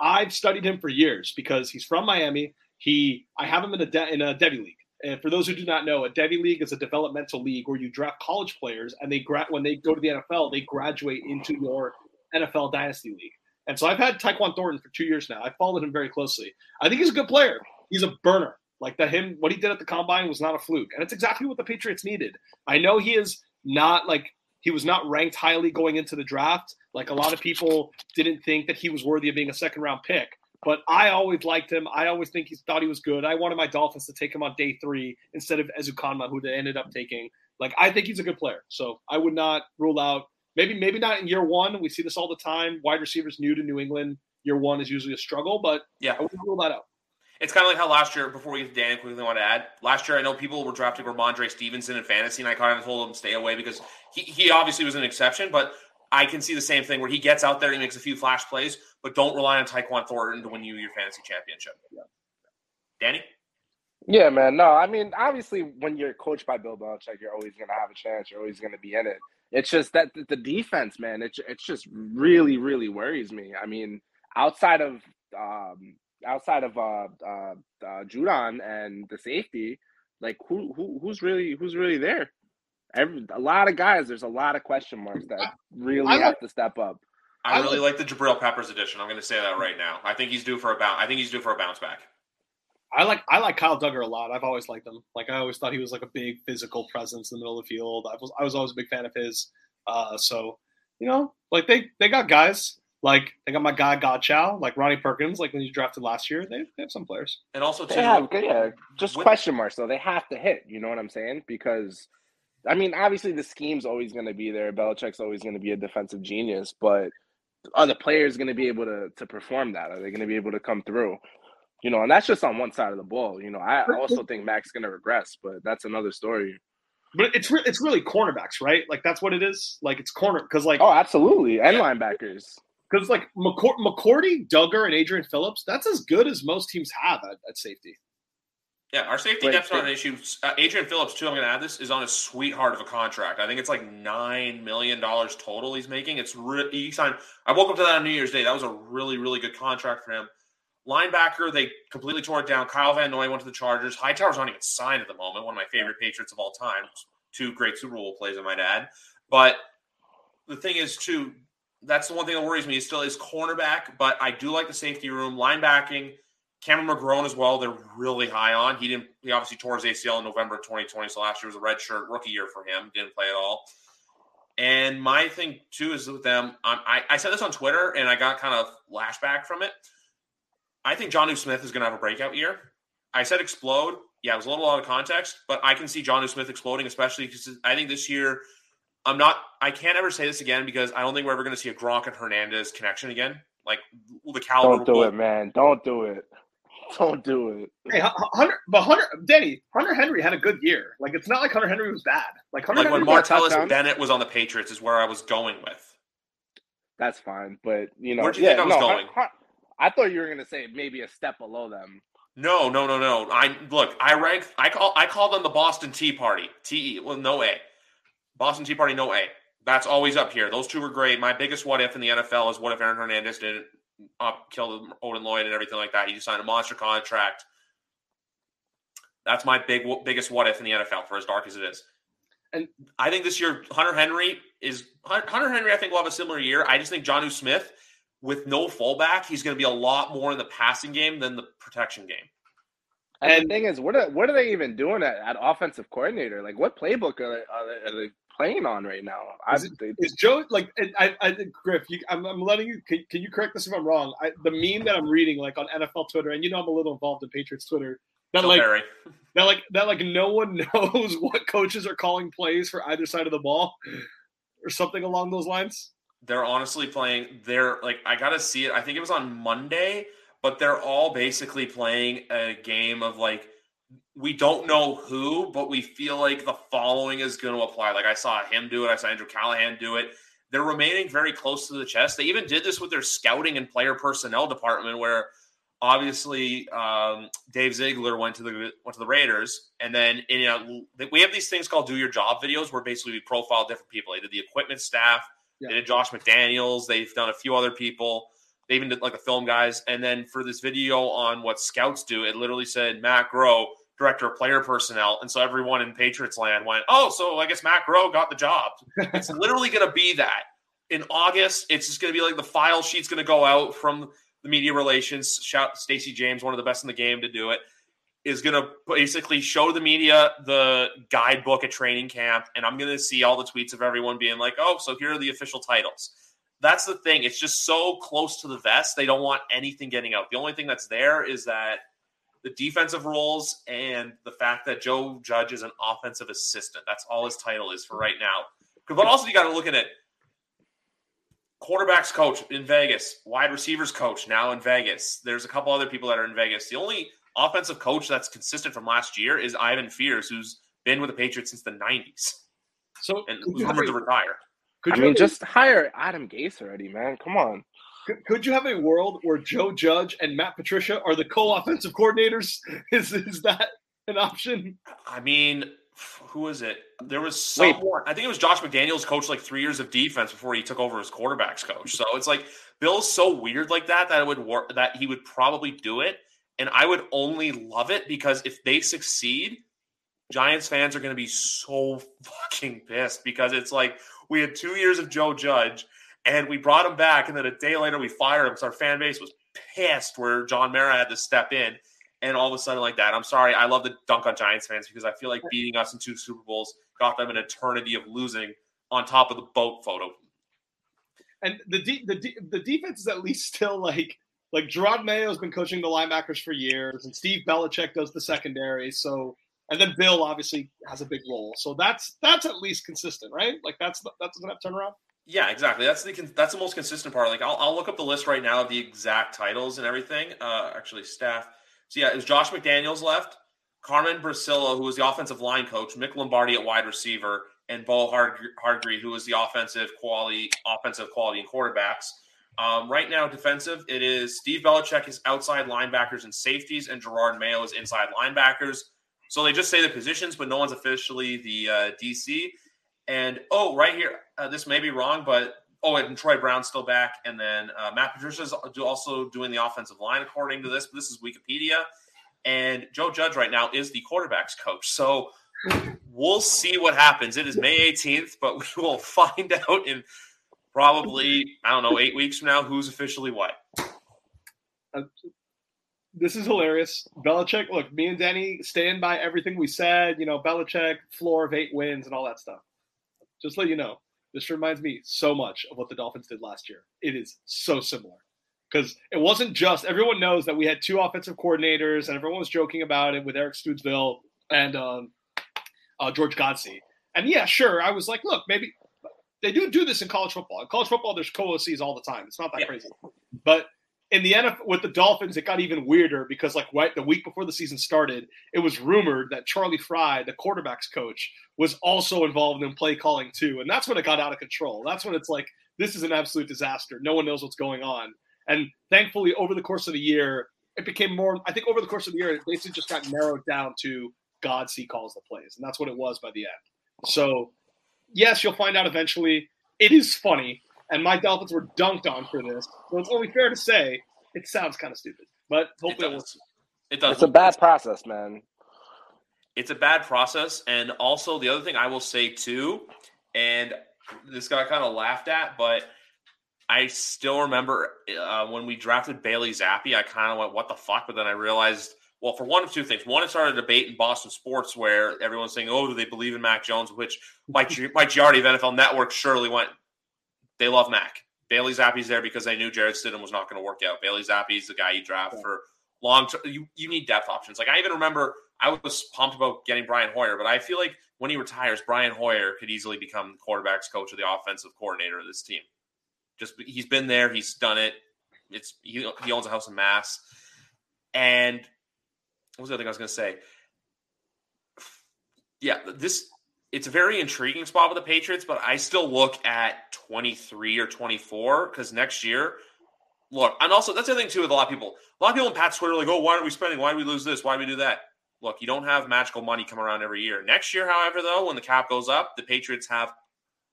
I've studied him for years because he's from Miami. He, I have him in a de, in a Devy league. And for those who do not know, a Devy league is a developmental league where you draft college players, and they gra- when they go to the NFL, they graduate into your NFL dynasty league. And so I've had Tyquan Thornton for two years now. I followed him very closely. I think he's a good player. He's a burner. Like that, him what he did at the combine was not a fluke, and it's exactly what the Patriots needed. I know he is not like he was not ranked highly going into the draft. Like a lot of people didn't think that he was worthy of being a second round pick. But I always liked him. I always think he thought he was good. I wanted my Dolphins to take him on day three instead of Ezukanma, who they ended up taking. Like I think he's a good player. So I would not rule out maybe maybe not in year one. We see this all the time. Wide receivers new to New England, year one is usually a struggle, but yeah, I wouldn't rule that out. It's kind of like how last year, before we get to Dan, quickly want to add. Last year, I know people were drafting Rhamondre Stevenson in fantasy, and I kind of told him stay away because he, he obviously was an exception, but I can see the same thing where he gets out there, he makes a few flash plays, but don't rely on Tyquan Thornton to win you your fantasy championship. Yeah. Danny? Yeah, man. No, I mean, obviously, when you're coached by Bill Belichick, you're always going to have a chance. You're always going to be in it. It's just that the defense, man, it, it's just really, really worries me. I mean, outside of um, outside of uh, uh, uh, Judon and the safety, like who who who's really who's really there? Every, a lot of guys. There's a lot of question marks that really I, have to step up. I, I really like, like the Jabril Peppers edition. I'm going to say that right now. I think he's due for a bounce. I think he's due for a bounce back. I like I like Kyle Dugger a lot. I've always liked him. Like I always thought he was like a big physical presence in the middle of the field. I was I was always a big fan of his. Uh, so you know, like they they got guys. Like they got my guy Godchaux, like Ronnie Perkins, like when you drafted last year. They, they have some players, and also too, they have, yeah, just with, question marks though. They have to hit. You know what I'm saying? Because I mean, obviously the scheme's always going to be there. Belichick's always going to be a defensive genius, but are the players going to be able to to perform that? Are they going to be able to come through? You know, and that's just on one side of the ball. You know, I also think Mac's going to regress, but that's another story. But it's re- it's really cornerbacks, right? Like that's what it is. Like it's corner because like oh, absolutely, and linebackers. Because like McCour- McCourty, Dugger, and Adrian Phillips, that's as good as most teams have at, at safety. Yeah, our safety depth's not an issue. Uh, Adrian Phillips, too, I'm going to add this, is on a sweetheart of a contract. I think it's like $9 million total he's making. It's re- he signed. I woke up to that on New Year's Day. That was a really, really good contract for him. Linebacker, they completely tore it down. Kyle Van Noy went to the Chargers. Hightower's not even signed at the moment. One of my favorite Patriots of all time. Two great Super Bowl plays, I might add. But the thing is, too, that's the one thing that worries me is still is cornerback, but I do like the safety room, linebacking. Cameron McGrone as well. They're really high on. He didn't. He obviously tore his ACL in November of 2020. So last year was a red shirt rookie year for him. Didn't play at all. And my thing too is with them. Um, I I said this on Twitter and I got kind of lashback from it. I think Jonnu Smith is going to have a breakout year. I said explode. Yeah, it was a little out of context, but I can see Jonnu Smith exploding, especially because I think this year I'm not. I can't ever say this again because I don't think we're ever going to see a Gronk and Hernandez connection again. Like the caliber. Don't do it, man. Don't do it. Don't do it. Hey, Hunter, but Hunter, Danny, Hunter Henry had a good year. Like it's not like Hunter Henry was bad. Like Hunter like Henry when Martellus Bennett was on the Patriots is where I was going with. That's fine, but you know, where do you yeah, think I was no, going? I, I thought you were going to say maybe a step below them. No, no, no, no. I look. I rank. I call. I call them the Boston Tea Party. T E. Well, no A. Boston Tea Party, no A. That's always up here. Those two were great. My biggest what if in the NFL is what if Aaron Hernandez didn't up kill the Odin Lloyd and everything like that. He just signed a monster contract. That's my big biggest what if in the NFL for as dark as it is. And I think this year Hunter Henry is Hunter Henry. I think will have a similar year. I just think Jonnu Smith with no fullback, he's going to be a lot more in the passing game than the protection game. And, and the thing is, what are what are they even doing at, at offensive coordinator? Like, what playbook are they, are they, are they playing on right now? Is, it, they, is Joe like? I, I, Griff, you, I'm, I'm letting you. Can, can, you correct this if I'm wrong? I, the meme that I'm reading, like on NFL Twitter, and you know I'm a little involved in Patriots Twitter. That like that like that like no one knows what coaches are calling plays for either side of the ball, or something along those lines. They're honestly playing. They're like I gotta see it. I think it was on Monday, but they're all basically playing a game of like we don't know who, but we feel like the following is going to apply. Like I saw him do it. I saw Andrew Callahan do it. They're remaining very close to the chest. They even did this with their scouting and player personnel department, where obviously um, Dave Ziegler went to the went to the Raiders, and then you know we have these things called "do your job" videos, where basically we profile different people. They did the equipment staff, yeah. they did Josh McDaniels, they've done a few other people. They even did like the film guys, and then for this video on what scouts do, it literally said Matt Groh, director of player personnel, and so everyone in Patriots land went, "Oh, so I guess Matt Groh got the job." it's literally going to be that in August. It's just going to be like the file sheet's going to go out from the media relations, shout Stacey James, one of the best in the game to do it, is going to basically show the media the guidebook at training camp. And I'm going to see all the tweets of everyone being like, oh, so here are the official titles. That's the thing. It's just so close to the vest. They don't want anything getting out. The only thing that's there is that the defensive roles and the fact that Joe Judge is an offensive assistant. That's all his title is for right now. But also, you got to look at it quarterbacks coach in Vegas, wide receivers coach now in Vegas. There's a couple other people that are in Vegas. The only offensive coach that's consistent from last year is Ivan Fears, who's been with the Patriots since the '90s. So and was rumored to retire. Could I mean, just hire Adam Gase already, man. Come on. Could, could you have a world where Joe Judge and Matt Patricia are the co-offensive coordinators? Is is that an option? I mean, who is it? There was someone. Wait. I think it was Josh McDaniels coached like three years of defense before he took over as quarterbacks coach. So it's like Bill's so weird like that that it would work that he would probably do it, and I would only love it because if they succeed, Giants fans are going to be so fucking pissed because it's like we had two years of Joe Judge and we brought him back, and then a day later we fired him. So our fan base was pissed where John Mara had to step in and all of a sudden like that. I'm sorry, I love the dunk on Giants fans because I feel like beating us in two Super Bowls got them an eternity of losing on top of the boat photo. And the de- the de- the defense is at least still like like Jerod Mayo has been coaching the linebackers for years, and Steve Belichick does the secondary. So and then Bill obviously has a big role. So that's that's at least consistent, right? Like that's that's gonna turn around. Yeah, exactly. That's the that's the most consistent part. Like I'll, I'll look up the list right now of the exact titles and everything. Uh, actually, staff so yeah, it was Josh McDaniels left, Carmen Bricillo, who was the offensive line coach, Mick Lombardi at wide receiver, and Bo Hardegree, who was the offensive quality, offensive quality and quarterbacks. Um, right now, defensive, it is Steve Belichick is outside linebackers and safeties, and Jerod Mayo is inside linebackers. So they just say the positions, but no one's officially the uh, DC. And oh, right here, uh, this may be wrong, but Oh, and Troy Brown's still back, and then uh, Matt Patricia's also doing the offensive line according to this. But this is Wikipedia, and Joe Judge right now is the quarterbacks coach. So we'll see what happens. It is May 18th, but we will find out in probably I don't know eight weeks from now who's officially what. Uh, this is hilarious. Belichick, look, me and Denny stand by everything we said. You know, Belichick floor of eight wins and all that stuff. Just let you know. This reminds me so much of what the Dolphins did last year. It is so similar because it wasn't just everyone knows that we had two offensive coordinators and everyone was joking about it with Eric Studesville and um, uh, George Godsey. And yeah, sure, I was like, look, maybe they do do this in college football. In college football, there's co-OCs all the time. It's not that Yeah. crazy. But in the NFL with the Dolphins, it got even weirder because like right the week before the season started, it was rumored that Charlie Frye, the quarterbacks coach, was also involved in play calling too, and that's when it got out of control. That's when it's like this is an absolute disaster. No one knows what's going on. And thankfully, over the course of the year, it became more. I think over the course of the year, it basically just got narrowed down to Godsey calls the plays, and that's what it was by the end. So, yes, you'll find out eventually. It is funny, and my Dolphins were dunked on for this. So it's only fair to say it sounds kind of stupid, but hopefully it, does. will. It does. It's a bad process, man. it's a bad process. And also, the other thing I will say too, and this got kind of laughed at, but I still remember uh, when we drafted Bailey Zappe, I kind of went, what the fuck? But then I realized, well, for one of two things. One, it started a debate in Boston sports where everyone's saying, oh, do they believe in Mac Jones? Which my majority of NFL Network surely went, they love Mac. Bailey Zappe's there because they knew Jarrett Stidham was not going to work out. Bailey Zappe's the guy you draft for long term. You, you need depth options. Like I even remember I was pumped about getting Brian Hoyer, but I feel like when he retires, Brian Hoyer could easily become the quarterbacks coach or the offensive coordinator of this team. Just he's been there, he's done it. It's he, he owns a house in Mass, and what was the other thing I was going to say? Yeah, this it's a very intriguing spot with the Patriots, but I still look at 23 or 24 because next year, look, and also that's the other thing too with a lot of people. A lot of people in Pat's Twitter are like, oh, why aren't we spending? Why do we lose this? Why do we do that? Look, you don't have magical money come around every year. Next year, however, though, when the cap goes up, the Patriots have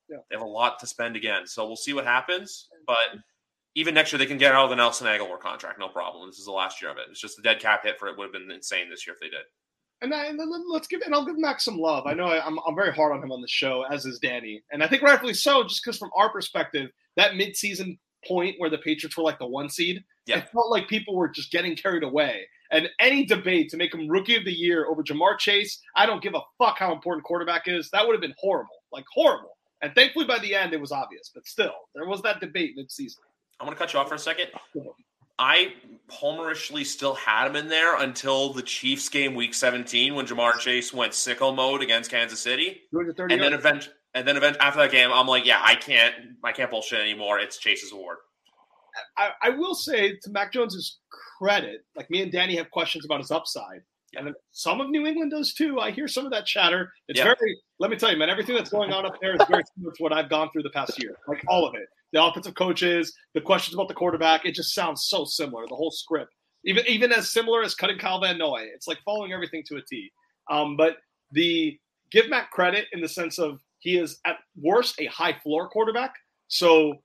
Yeah. they have a lot to spend again. So we'll see what happens. But even next year, they can get out of the Nelson Agholor contract, no problem. This is the last year of it. It's just the dead cap hit for it would have been insane this year if they did. And, I, and let's give and I'll give Max some love. I know I, I'm I'm very hard on him on the show, as is Danny, and I think rightfully so, just because from our perspective, that midseason point where the Patriots were like the one seed, Yeah. it felt like people were just getting carried away. And any debate to make him rookie of the year over Ja'Marr Chase, I don't give a fuck how important quarterback is. That would have been horrible, like horrible. And thankfully, by the end, it was obvious. But still, there was that debate midseason. I'm going to cut you off for a second. I homerishly still had him in there until the Chiefs game week 17 when Ja'Marr Chase went sicko mode against Kansas City. 230 And then event and then event after that game, I'm like, yeah, I can't I can't bullshit anymore. It's Chase's award. I, I will say to Mac Jones's credit, like me and Danny have questions about his upside. And some of New England does too. I hear some of that chatter. It's Yeah. very, let me tell you, man, everything that's going on up there is very similar to what I've gone through the past year. Like all of it. The offensive coaches, the questions about the quarterback, it just sounds so similar, the whole script. Even even as similar as cutting Kyle Van Noy. It's like following everything to a T. Um, but the give Mac credit in the sense of he is at worst a high floor quarterback. So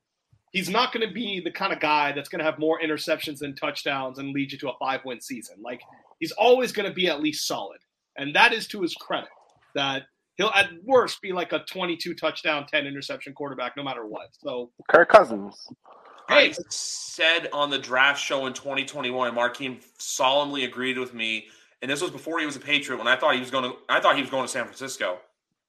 he's not going to be the kind of guy that's going to have more interceptions than touchdowns and lead you to a five win season. Like he's always going to be at least solid. And that is to his credit that he'll at worst be like a 22 touchdown, 10 interception quarterback no matter what. So Kirk Cousins. I said on the draft show in 2021, and Markeem solemnly agreed with me. And this was before he was a Patriot. When I thought he was going to, I thought he was going to San Francisco.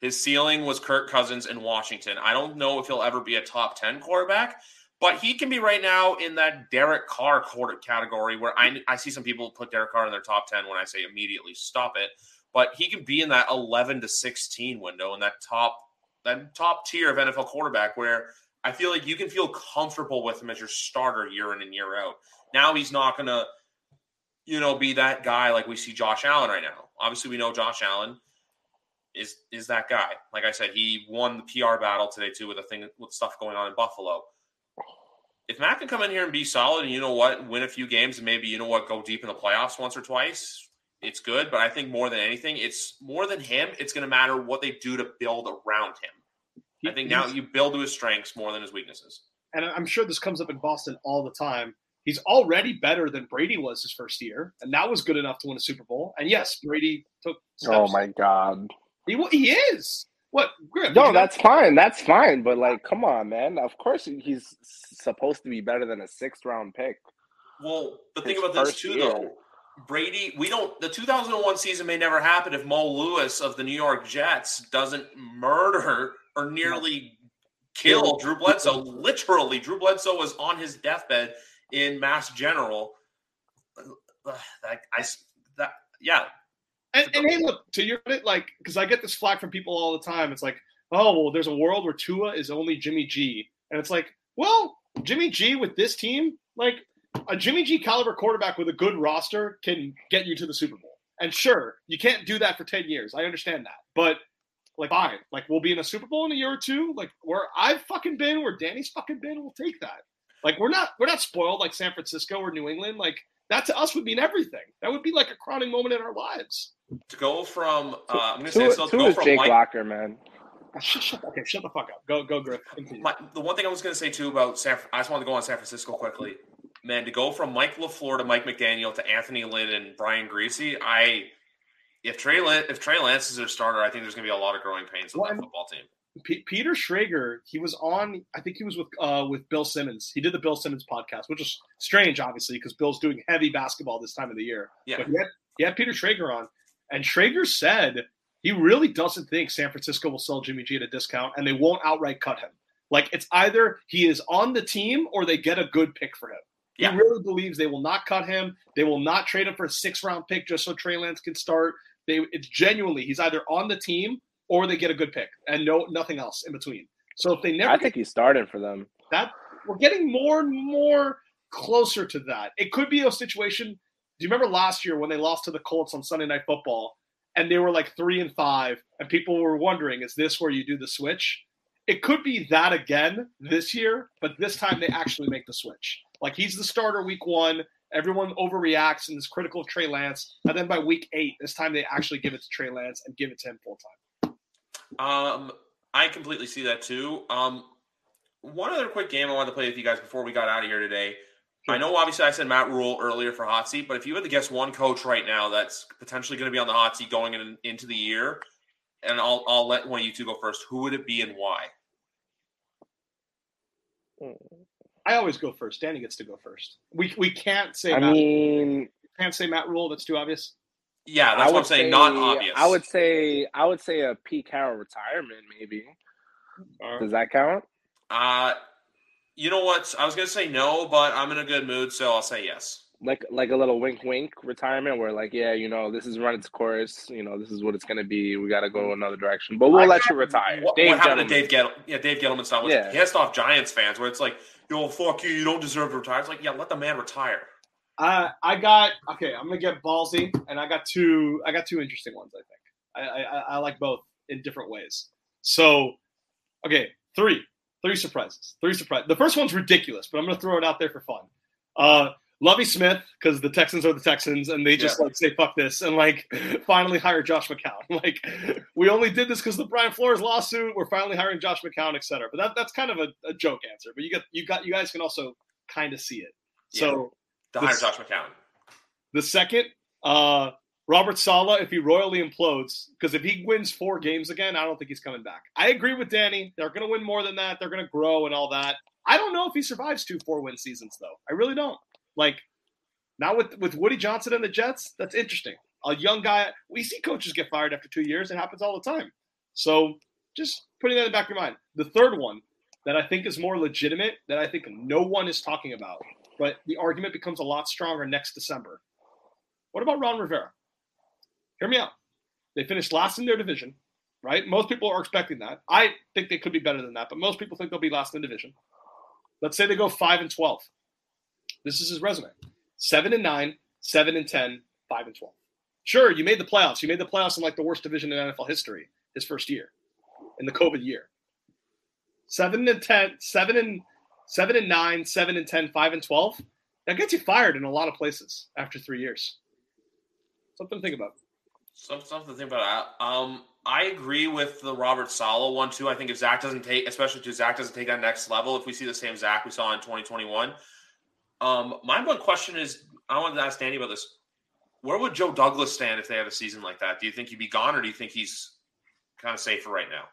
His ceiling was Kirk Cousins in Washington. I don't know if he'll ever be a top 10 quarterback, but he can be right now in that Derek Carr quarter category where I, I see some people put Derek Carr in their top 10 when I say immediately stop it. But he can be in that 11 to 16 window in that top that top tier of NFL quarterback where I feel like you can feel comfortable with him as your starter year in and year out. Now he's not going to, you know, be that guy like we see Josh Allen right now. Obviously, we know Josh Allen is is that guy. Like I said, he won the PR battle today too with the thing with stuff going on in Buffalo. If Matt can come in here and be solid, and you know what, win a few games, and maybe you know what, go deep in the playoffs once or twice, it's good. But I think more than anything, it's more than him. It's going to matter what they do to build around him. I think now you build to his strengths more than his weaknesses. and I'm sure this comes up in Boston all the time. He's already better than Brady was his first year, and that was good enough to win a Super Bowl. And yes, Brady took. Oh steps. Oh my god. He wa- he is what? Griff, No, you know- that's fine. That's fine. But like, come on, man. Of course he's supposed to be better than a sixth round pick. Well, the thing about this too, year. though, Brady, we don't. The 2001 season may never happen if Mo Lewis of the New York Jets doesn't murder or nearly kill Drew Bledsoe. Literally, Drew Bledsoe was on his deathbed in Mass General. Ugh, That I s- that yeah. And, and hey, look to your credit, like because I get this flack from people all the time. It's like, oh well, there's a world where Tua is only Jimmy G, and it's like, well, Jimmy G with this team, like a Jimmy G caliber quarterback with a good roster can get you to the Super Bowl. And sure, you can't do that for 10 years. I understand that. But like fine. Like we'll be in a Super Bowl in a year or two. Like where I've fucking been, where Danny's fucking been, we'll take that. Like we're not we're not spoiled like San Francisco or New England. Like that to us would mean everything. That would be like a crowning moment in our lives. To go from uh, I'm gonna say so to go from Jake Mike, Locker, man. Shut, shut, okay, shut the fuck up. Go, go, Griff. My, the one thing I was going to say too about San, I just wanted to go on San Francisco quickly. Man, to go from Mike LaFleur to Mike McDaniel to Anthony Lynn and Brian Griese, I if Trey if Trey Lance is their starter, I think there's going to be a lot of growing pains on well, that football team. P- Peter Schrager, he was on. I think he was with uh, with Bill Simmons. He did the Bill Simmons podcast, which is strange, obviously, because Bill's doing heavy basketball this time of the year. Yeah, but he had, he had Peter Schrager on, and Schrager said he really doesn't think San Francisco will sell Jimmy G at a discount, and they won't outright cut him. Like it's either he is on the team or they get a good pick for him. Yeah. He really believes they will not cut him. They will not trade him for a six round pick just so Trey Lance can start. They it's genuinely he's either on the team or they get a good pick and no nothing else in between. So if they never, I think he's starting for them. That we're getting more and more closer to that. It could be a situation. Do you remember last year when they lost to the Colts on Sunday Night Football and they were like three and five, and people were wondering, is this where you do the switch? It could be that again this year, but this time they actually make the switch. Like he's the starter week one. Everyone overreacts and is critical of Trey Lance. And then by week eight, this time they actually give it to Trey Lance and give it to him full time. Um, I completely see that too. Um, one other quick game I wanted to play with you guys before we got out of here today. Sure. I know, obviously, I said Matt Rhule earlier for hot seat, but if you had to guess one coach right now that's potentially going to be on the hot seat going in, into the year, and I'll I'll let one of you two go first. Who would it be and why? I always go first. Danny gets to go first. We we can't say. I Matt, mean, can't say Matt Rhule. That's too obvious. Yeah, that's what I'm saying. Say, not obvious. I would say I would say a Pete Carroll retirement, maybe. Does that count? Uh you know what? I was gonna say no, but I'm in a good mood, so I'll say yes. Like like a little wink wink retirement where like, yeah, you know, this is run its course, you know, this is what it's gonna be. We gotta go another direction. But we'll I let you retire. What, what happened to Dave Gettle? Yeah, Dave Gettleman style was yeah. pissed off Giants fans where it's like, yo, fuck you, you don't deserve to retire. It's like, yeah, let the man retire. Uh, I got okay. I'm gonna get ballsy, and I got two. I got two interesting ones. I think I, I, I like both in different ways. So, okay, three. Three surprises. Three surprises. The first one's ridiculous, but I'm to throw it out there for fun. Uh, Lovie Smith, because the Texans are the Texans, and they just yeah. like say fuck this, and like finally hire Josh McCown. Like we only did this because the Brian Flores lawsuit. We're finally hiring Josh McCown, etc. But that, that's kind of a, a, joke answer. But you got you got you guys can also kind of see it. Yeah. So to hire Josh McCown. The second, uh, Robert Saleh, if he royally implodes, because if he wins four games again, I don't think he's coming back. I agree with Danny. They're going to win more than that. They're going to grow and all that. I don't know if he survives two four win seasons though. I really don't. Like, not with with Woody Johnson and the Jets. That's interesting. A young guy. We see coaches get fired after two years. It happens all the time. So just putting that in the back of your mind. The third one that I think is more legitimate that I think no one is talking about, but the argument becomes a lot stronger next December. What about Ron Rivera? hear me out. They finished last in their division, right? Most people are expecting that. I think they could be better than that, but most people think they'll be last in the division. Let's say they go five and twelve. This is his resume: seven and nine, seven and 10, 5 and twelve. Sure, you made the playoffs. You made the playoffs in like the worst division in NFL history his first year, in the COVID year. Seven and 10, seven and seven and nine, seven and 10, 5 and twelve. That gets you fired in a lot of places after three years. Something to think about. Some, something to think about. Um, I agree with the Robert Saleh one too. I think if Zach doesn't take, especially if Zach doesn't take that next level, if we see the same Zach we saw in 2021, um, my one question is, I wanted to ask Danny about this. Where would Joe Douglas stand if they had a season like that? Do you think he'd be gone, or do you think he's kind of safer right now?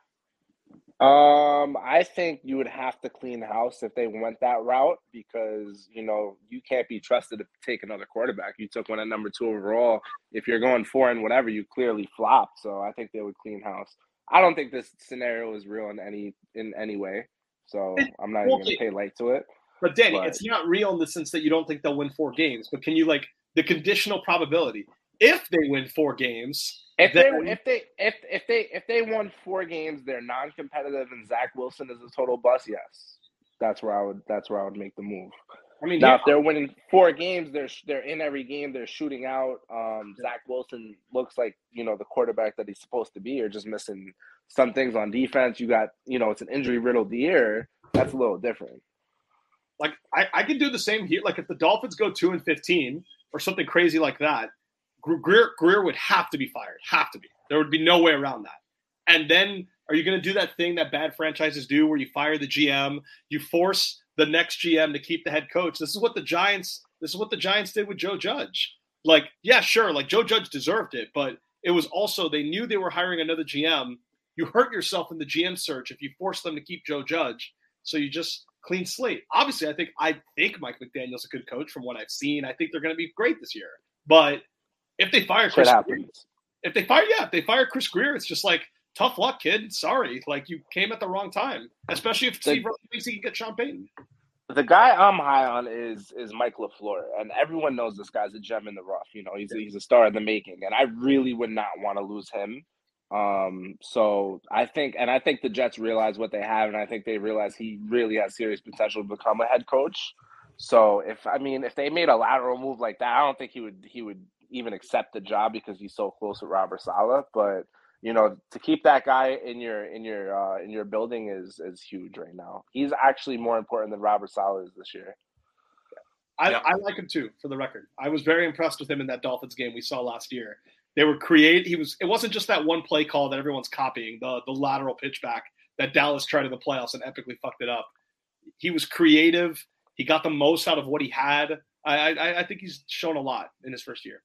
Um, I think you would have to clean house if they went that route because you know you can't be trusted to take another quarterback. You took one at number two overall. If you're going four and whatever, you clearly flopped. So I think they would clean house. I don't think this scenario is real in any in any way. So I'm not even to pay light to it. But Danny, but, it's not real in the sense that you don't think they'll win four games. But can you like the conditional probability if they win four games? If they if they if if they if they won four games, they're non-competitive, and Zach Wilson is a total bust. Yes, that's where I would that's where I would make the move. I mean, now yeah. if they're winning four games, they're they're in every game. They're shooting out. Um, Zach Wilson looks like you know the quarterback that he's supposed to be, or just missing some things on defense. You got you know it's an injury riddled year. That's a little different. Like I, I could do the same here. Like if the Dolphins go two and fifteen or something crazy like that, Grier, Grier would have to be fired. Have to be. There would be no way around that. And then are you going to do that thing that bad franchises do where you fire the GM, you force the next GM to keep the head coach? This is what the Giants this is what the Giants did with Joe Judge. Like, yeah, sure, like Joe Judge deserved it, but it was also they knew they were hiring another GM. You hurt yourself in the GM search if you force them to keep Joe Judge. So you just clean slate. Obviously, I think I think Mike McDaniel's a good coach from what I've seen. I think they're going to be great this year. But if they fire Chris, Grier, if they fire, yeah, if they fire Chris Grier, it's just like tough luck, kid. Sorry, like you came at the wrong time. Especially if the, Steve thinks he can get Sean Payton. The guy I'm high on is is Mike LaFleur, and everyone knows this guy's a gem in the rough. You know, he's a, he's a star in the making, and I really would not want to lose him. Um, so I think, and I think the Jets realize what they have, and I think they realize he really has serious potential to become a head coach. So if I mean, if they made a lateral move like that, I don't think he would he would even accept the job because he's so close with Robert Saleh. But you know, to keep that guy in your in your uh, in your building is is huge right now. He's actually more important than Robert Saleh is this year. I, yeah. I like him too, for the record. I was very impressed with him in that Dolphins game we saw last year. They were create. He was. It wasn't just that one play call that everyone's copying. The the lateral pitch back that Dallas tried in the playoffs and epically fucked it up. He was creative. He got the most out of what he had. I I, I think he's shown a lot in his first year.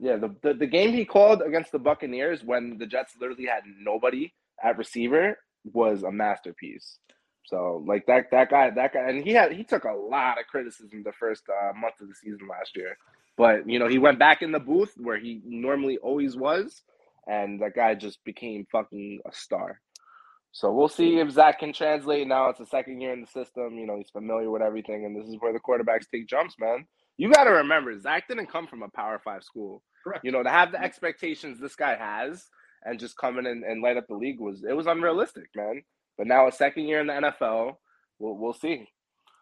Yeah, the, the, the game he called against the Buccaneers when the Jets literally had nobody at receiver was a masterpiece. So like that that guy that guy and he had he took a lot of criticism the first uh, month of the season last year, but you know he went back in the booth where he normally always was, and that guy just became fucking a star. So we'll see if Zach can translate. Now it's a second year in the system. You know he's familiar with everything, and this is where the quarterbacks take jumps, man you got to remember Zach didn't come from a Power Five school. Correct. You know, to have the expectations this guy has and just come in and, and light up the league was it was unrealistic, man. But now a second year in the NFL, we'll we'll see.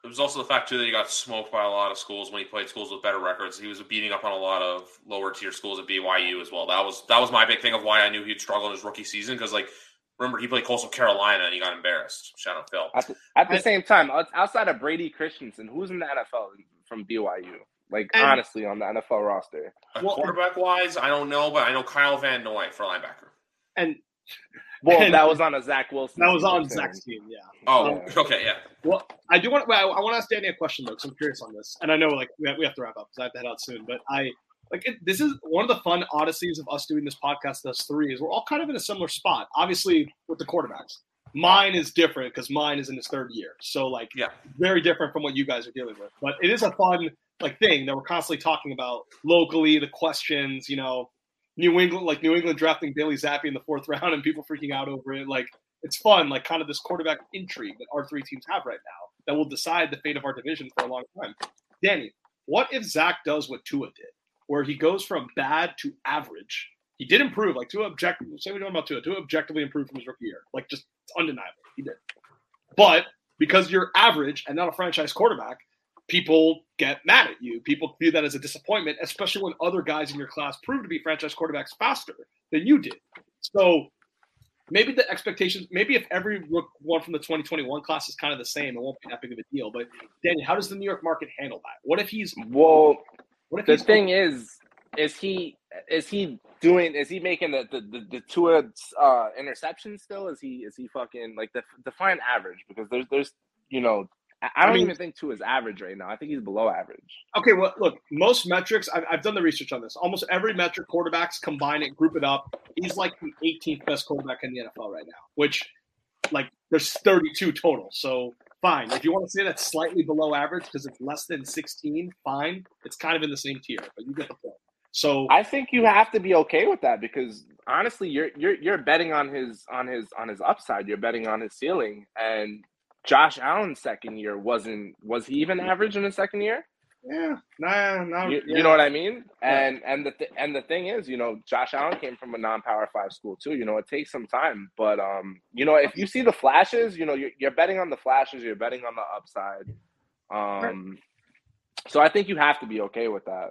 It was also the fact too that he got smoked by a lot of schools when he played schools with better records. He was beating up on a lot of lower tier schools at BYU as well. That was that was my big thing of why I knew he'd struggle in his rookie season because like remember he played Coastal Carolina and he got embarrassed. Shout out Phil. At the, at the same time, outside of Brady Christensen, who's in the NFL from BYU? Like and, honestly, on the NFL roster. Well, quarterback wise, I don't know, but I know Kyle Van Noy for linebacker. And well, and, that was on a Zach Wilson. That was on Zach's team, yeah. Oh, um, okay, yeah. Well, I do want. Well, I want to ask Danny a question though, because I'm curious on this, and I know like we have, we have to wrap up because I have to head out soon. But I like it, this is one of the fun odysseys of us doing this podcast. Thus, three is we're all kind of in a similar spot. Obviously, with the quarterbacks, mine is different because mine is in his third year, so like yeah, very different from what you guys are dealing with. But it is a fun like thing that we're constantly talking about locally, the questions, you know, New England, like New England drafting Bailey Zappe in the fourth round and people freaking out over it. Like it's fun, like kind of this quarterback intrigue that our three teams have right now that will decide the fate of our division for a long time. Danny, what if Zach does what Tua did, where he goes from bad to average? He did improve, like Tua objective. Say we know about Tua. Tua objectively improved from his rookie year, like just undeniable. He did, but because you're average and not a franchise quarterback, people get mad at you. People view that as a disappointment, especially when other guys in your class prove to be franchise quarterbacks faster than you did. So maybe the expectations, maybe if every rook one from the 2021 class is kind of the same, it won't be that big of a deal. But Danny, how does the New York market handle that? What if he's well? What if the thing is, is he is he doing? Is he making the the the, the two uh, interceptions still? Is he is he fucking like the define average? Because there's there's you know I don't I mean, even think Tua is average right now. I think he's below average. Okay, well, look, most metrics, I've, I've done the research on this. Almost every metric quarterbacks combine it, group it up. He's like the 18th best quarterback in the NFL right now, which, like, there's 32 total. So, fine. If you want to say that's slightly below average because it's less than 16, fine. It's kind of in the same tier, but you get the point. So I think you have to be okay with that because honestly, you're you're you're betting on his on his on his upside. You're betting on his ceiling, and Josh Allen's second year wasn't was he even average in his second year? Yeah, nah, nah. You, yeah. you know what I mean? And and the th- and the thing is, you know, Josh Allen came from a non-power five school too. You know, it takes some time, but um, you know, if you see the flashes, you know, you're, you're betting on the flashes, you're betting on the upside. Um, so I think you have to be okay with that.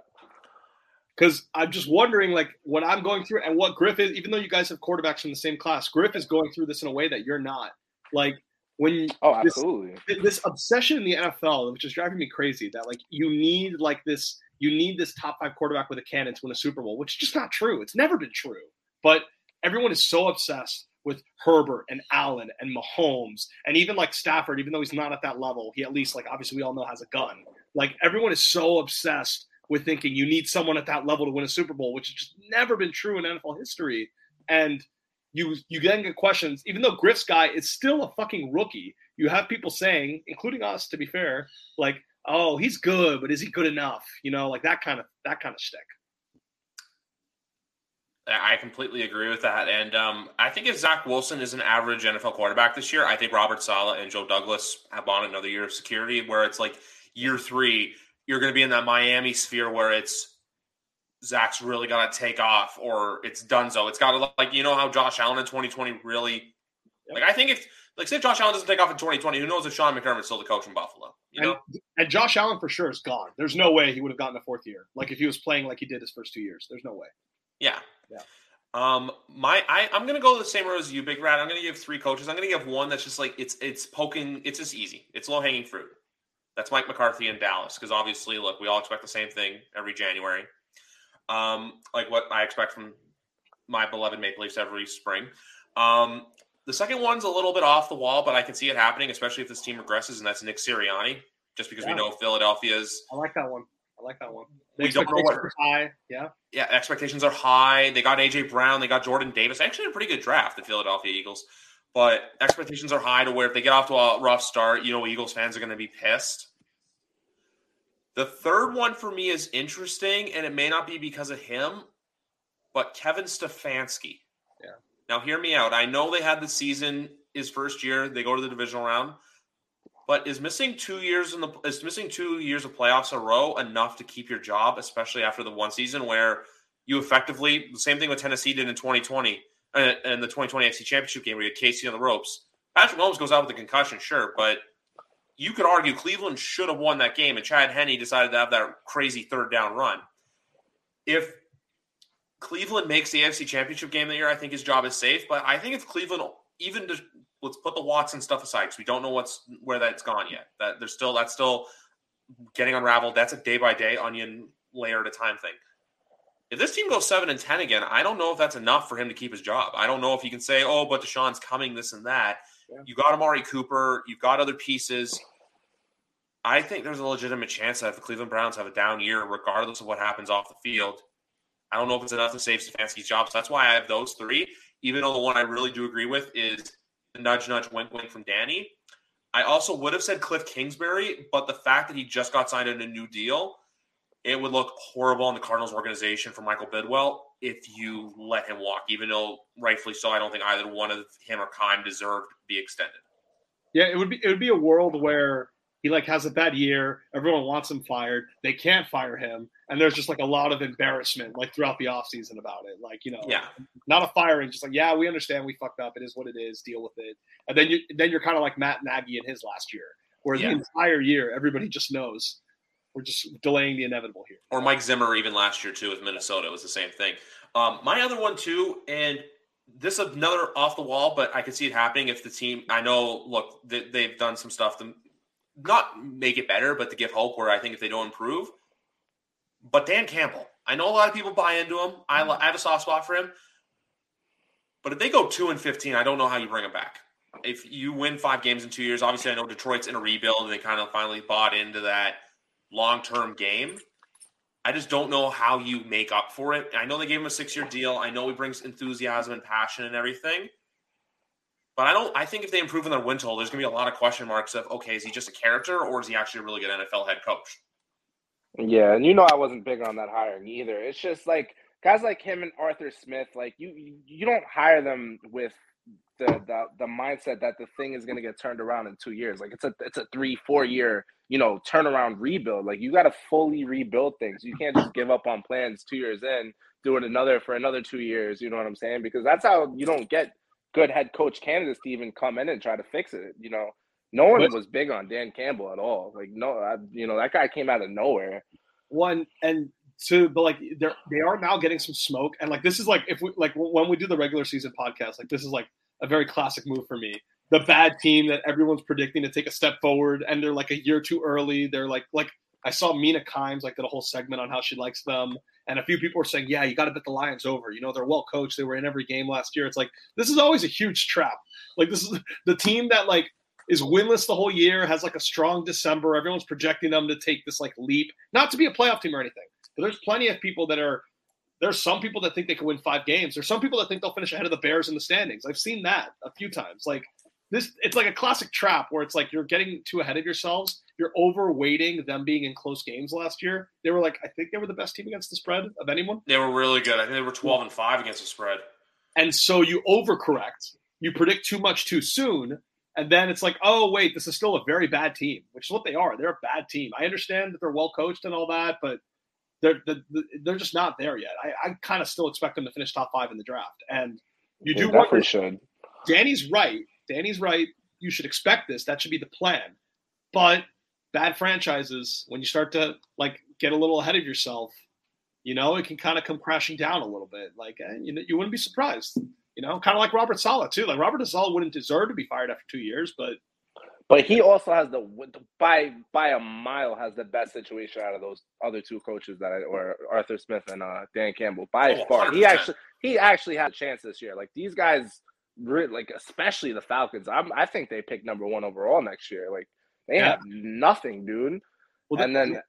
Because I'm just wondering, like, what I'm going through and what Griff is, even though you guys have quarterbacks from the same class, Griff is going through this in a way that you're not. Like, when Oh, this, absolutely. this obsession in the NFL, which is driving me crazy, that like you need like this, you need this top five quarterback with a cannon to win a Super Bowl, which is just not true. It's never been true. But everyone is so obsessed with Herbert and Allen and Mahomes and even like Stafford, even though he's not at that level, he at least like obviously we all know has a gun. Like everyone is so obsessed with thinking you need someone at that level to win a Super Bowl, which has just never been true in NFL history. And you you then get questions, even though Griff's guy is still a fucking rookie. You have people saying, including us, to be fair, like, "Oh, he's good, but is he good enough?" You know, like that kind of that kind of shtick. I completely agree with that. And um, I think if Zach Wilson is an average NFL quarterback this year, I think Robert Saleh and Joe Douglas have on another year of security where it's like year three, you're going to be in that Miami sphere where it's Zach's really got to take off or it's Dunzo. It's got to like, you know how Josh Allen in 2020 really, like, I think if, like, say Josh Allen doesn't take off in 2020, who knows if Sean McDermott's still the coach in Buffalo, you know? And, and Josh Allen for sure is gone. There's no way he would have gotten a fourth year. Like if he was playing like he did his first two years. There's no way. Yeah. Yeah. Um, my I, I'm gonna go the same road as you, Big Rat. I'm gonna give three coaches. I'm gonna give one that's just like it's it's poking. It's just easy. It's low hanging fruit. That's Mike McCarthy in Dallas because obviously, look, we all expect the same thing every January. Um, like what I expect from my beloved Maple Leafs every spring. Um, the second one's a little bit off the wall, but I can see it happening, especially if this team regresses, and that's Nick Sirianni. Just because Yeah. we know Philadelphia's I like that one. I like that one. We don't know what- are high. Yeah. yeah, expectations are high. They got AJ Brown, they got Jordan Davis. Actually, a pretty good draft, the Philadelphia Eagles. But expectations are high to where if they get off to a rough start, you know, Eagles fans are going to be pissed. The third one for me is interesting, and it may not be because of him, but Kevin Stefanski. Yeah. Now, hear me out. I know they had the season his first year. They go to the divisional round, but is missing two years in the is missing two years of playoffs in a row enough to keep your job, especially after the one season where you effectively the same thing with Tennessee did in 2020 uh, and the 2020 FC Championship game where you had KC on the ropes. Patrick Mahomes goes out with a concussion, sure, but you could argue Cleveland should have won that game, and Chad Henne decided to have that crazy third down run. If Cleveland makes the AFC Championship game that year, I think his job is safe. But I think if Cleveland even let's put the Watson stuff aside because we don't know what's where that's gone yet. That there's still that's still getting unraveled. That's a day by day onion layer at a time thing. If this team goes seven and ten again, I don't know if that's enough for him to keep his job. I don't know if he can say, "Oh, but Deshaun's coming," this and that. Yeah. You got Amari Cooper. You've got other pieces. I think there's a legitimate chance that if the Cleveland Browns have a down year, regardless of what happens off the field, I don't know if it's enough to save Stefanski's job. So that's why I have those three. Even though the one I really do agree with is the nudge, nudge, wink, wink from Danny. I also would have said Kliff Kingsbury, but the fact that he just got signed in a new deal, it would look horrible in the Cardinals organization for Michael Bidwill if you let him walk, even though rightfully so, I don't think either one of him or Keim deserved to be extended. Yeah, it would be it would be a world where he like has a bad year, everyone wants him fired, they can't fire him, and there's just like a lot of embarrassment like throughout the offseason about it. Like, you know, Yeah. not a firing, just like, yeah, we understand we fucked up, it is what it is, deal with it. And then you then you're kind of like Matt Nagy in his last year, where Yeah. the entire year everybody just knows we're just delaying the inevitable here. or Mike Zimmer even last year too with Minnesota it was the same thing. Um, my other one too, and this is another off the wall, but I could see it happening if the team. I know, look, they, they've done some stuff to not make it better, but to give hope. Where I think if they don't improve, but Dan Campbell, I know a lot of people buy into him. I, I have a soft spot for him, but if they go two and fifteen, I don't know how you bring him back. If you win five games in two years, obviously I know Detroit's in a rebuild and they kind of finally bought into that long term game. I just don't know how you make up for it. I know they gave him a six year deal. I know he brings enthusiasm and passion and everything. But I don't. I think if they improve in their win total, there's going to be a lot of question marks of okay, is he just a character or is he actually a really good NFL head coach? Yeah, and you know I wasn't big on that hiring either. It's just like guys like him and Arthur Smith, like you you don't hire them with the the, the mindset that the thing is going to get turned around in two years. Like it's a it's a three four year you know turnaround rebuild. Like you got to fully rebuild things. You can't just give up on plans two years in, doing another for another two years. You know what I'm saying? Because that's how you don't get good head coach candidates to even come in and try to fix it. You know, no one was big on Dan Campbell at all. Like no, I, you know that guy came out of nowhere. One and two, but like they're they are now getting some smoke, and like this is like if we like when we do the regular season podcast, like this is like a very classic move for me. The bad team that everyone's predicting to take a step forward, and they're like a year too early. They're like like I saw Mina Kimes like did a whole segment on how she likes them, and a few people were saying, "Yeah, you got to bet the Lions over." You know, they're well coached. They were in every game last year. It's like this is always a huge trap. Like this is the team that like is winless the whole year, has like a strong December. Everyone's projecting them to take this like leap, not to be a playoff team or anything. But there's plenty of people that are there's some people that think they can win five games. There's some people that think they'll finish ahead of the Bears in the standings. I've seen that a few times. Like this, it's like a classic trap where it's like you're getting too ahead of yourselves. You're overweighting them being in close games last year. They were like, I think they were the best team against the spread of anyone. They were really good. I think they were 12 and five against the spread. And so you overcorrect. You predict too much too soon. And then it's like, oh, wait, this is still a very bad team, which is what they are. They're a bad team. I understand that they're well coached and all that, but they're they're just not there yet. I, I kind of still expect them to finish top five in the draft, and you do definitely should. Danny's right. Danny's right. You should expect this. That should be the plan. But bad franchises, when you start to like get a little ahead of yourself, you know, it can kind of come crashing down a little bit. Like eh, you know, you wouldn't be surprised. You know, kind of like Robert Saleh too. Like Robert Saleh wouldn't deserve to be fired after two years, but but he also has the by by a mile has the best situation out of those other two coaches that I, or Arthur Smith and uh, Dan Campbell by oh, far. 100%. He actually he actually had a chance this year. Like these guys, like especially the Falcons. I'm, I think they pick number one overall next year. Like they yeah. have nothing, dude. Well, and then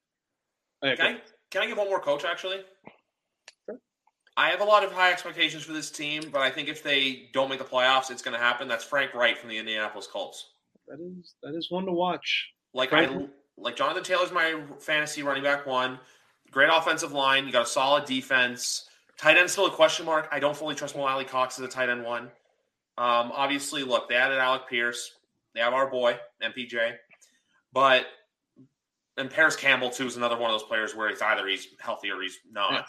can I, can I give one more coach actually? I have a lot of high expectations for this team, but I think if they don't make the playoffs, it's going to happen. That's Frank Reich from the Indianapolis Colts that is that is one to watch. Like I like Jonathan Taylor's my fantasy running back one. Great offensive line. You got a solid defense. Tight end still a question mark. I don't fully trust Mo Alie-Cox as a tight end one. Um, obviously, look, they added Alec Pierce. They have our boy MPJ, but and Parris Campbell too is another one of those players where it's either he's healthy or he's not. Yeah.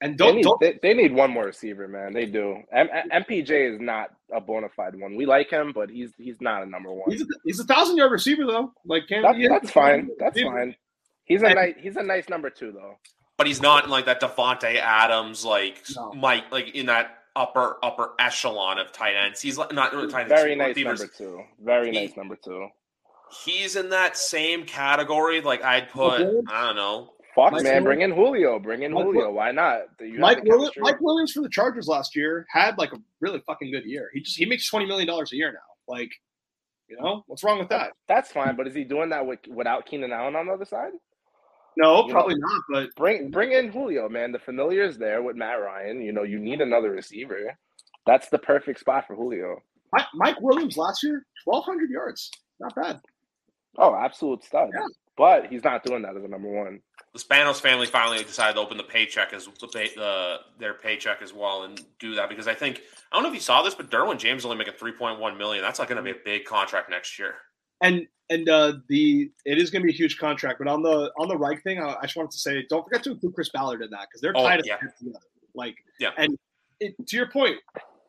And don't they, need, don't they, they, need one more receiver, man. They do. M- MPJ is not a bona fide one. We like him, but he's he's not a number one. He's a, he's a thousand yard receiver though. Like can that, that's fine. That's fine. He's a nice he's a nice number two though. But he's not like that Davante Adams, like no. Mike, like in that upper upper echelon of tight ends. He's not really tight ends. Very nice number two. Very he, nice number two. He's in that same category. Like I'd oh, put, I don't know, Fuck, Mike man, Williams. bring in Julio. Bring in Mike Julio. Why not? Mike, Williams, Mike Williams for the Chargers last year had like a really fucking good year. He just he makes twenty million dollars a year now. Like, you know, what's wrong with that? That's fine, but is he doing that with without Keenan Allen on the other side? No, you probably know, not. But bring bring in Julio, man. The familiar is there with Matt Ryan. You know, you need another receiver. That's the perfect spot for Julio. Mike, Mike Williams last year, twelve hundred yards, not bad. Oh, absolute stud. Yeah. But he's not doing that as a number one the Spanos family finally decided to open the paycheck as the pay their paycheck as well and do that because I think I don't know if you saw this, but Derwin James only making three point one million. That's not going to be a big contract next year. And and uh, the it is going to be a huge contract. But on the on the right thing, I, I just wanted to say, don't forget to include Chris Ballard in that because they're tied oh, yeah. together. Like yeah, and it, to your point,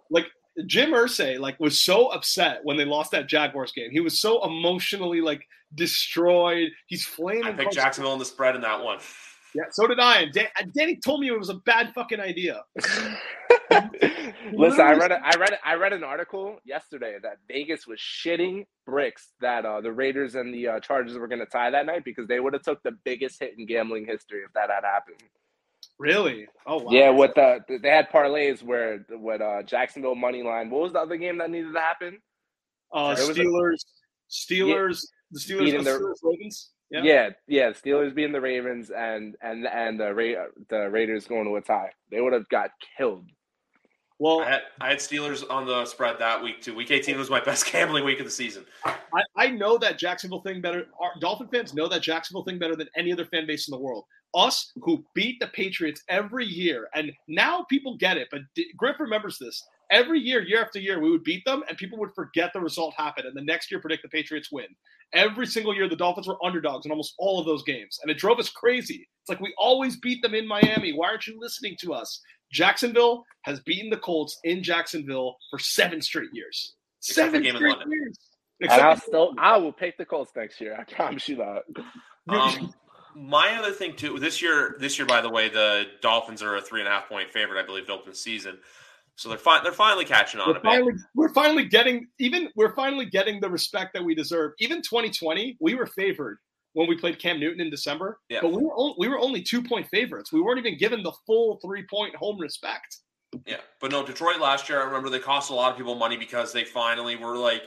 like Jim Irsay like was so upset when they lost that Jaguars game. He was so emotionally like destroyed. He's flaming. I picked Jacksonville in the spread in that one. Yeah, so did I. And Dan- Danny told me it was a bad fucking idea. Listen, I read a, I read a, I read an article yesterday that Vegas was shitting bricks that uh, the Raiders and the uh, Chargers were going to tie that night because they would have took the biggest hit in gambling history if that had happened. Really? Oh wow. Yeah, with the they had parlays where with uh Jacksonville money line. What was the other game that needed to happen? Uh Steelers, a, Steelers, yeah, the Steelers, the Steelers Ravens. Yeah. yeah, yeah, Steelers being the Ravens and and and the Ra- the Raiders going to a tie. They would have got killed. Well, I had, I had, Steelers on the spread that week too. Week 18 was my best gambling week of the season. I, I know that Jacksonville thing better. Our Dolphin fans know that Jacksonville thing better than any other fan base in the world. Us who beat the Patriots every year, and now people get it. But D- Griff remembers this. every year, year after year, we would beat them, and people would forget the result happened, and the next year predict the Patriots win. Every single year, the Dolphins were underdogs in almost all of those games, and it drove us crazy. It's like we always beat them in Miami. Why aren't you listening to us? Jacksonville has beaten the Colts in Jacksonville for seven straight years. Except seven game in straight London. years. And I'll Except still, I will pick the Colts next year. I promise you that. Um, my other thing too this year, this year by the way, the Dolphins are a three and a half point favorite, I believe, to open the season. So they're fi- they're finally catching on we're a bit. finally, we're finally getting even we're finally getting the respect that we deserve. Even 2020, we were favored when we played Cam Newton in December, Yeah. but we were only, we were only two point favorites. We weren't even given the full three point home respect. Yeah, but no, Detroit last year, I remember they cost a lot of people money because they finally were like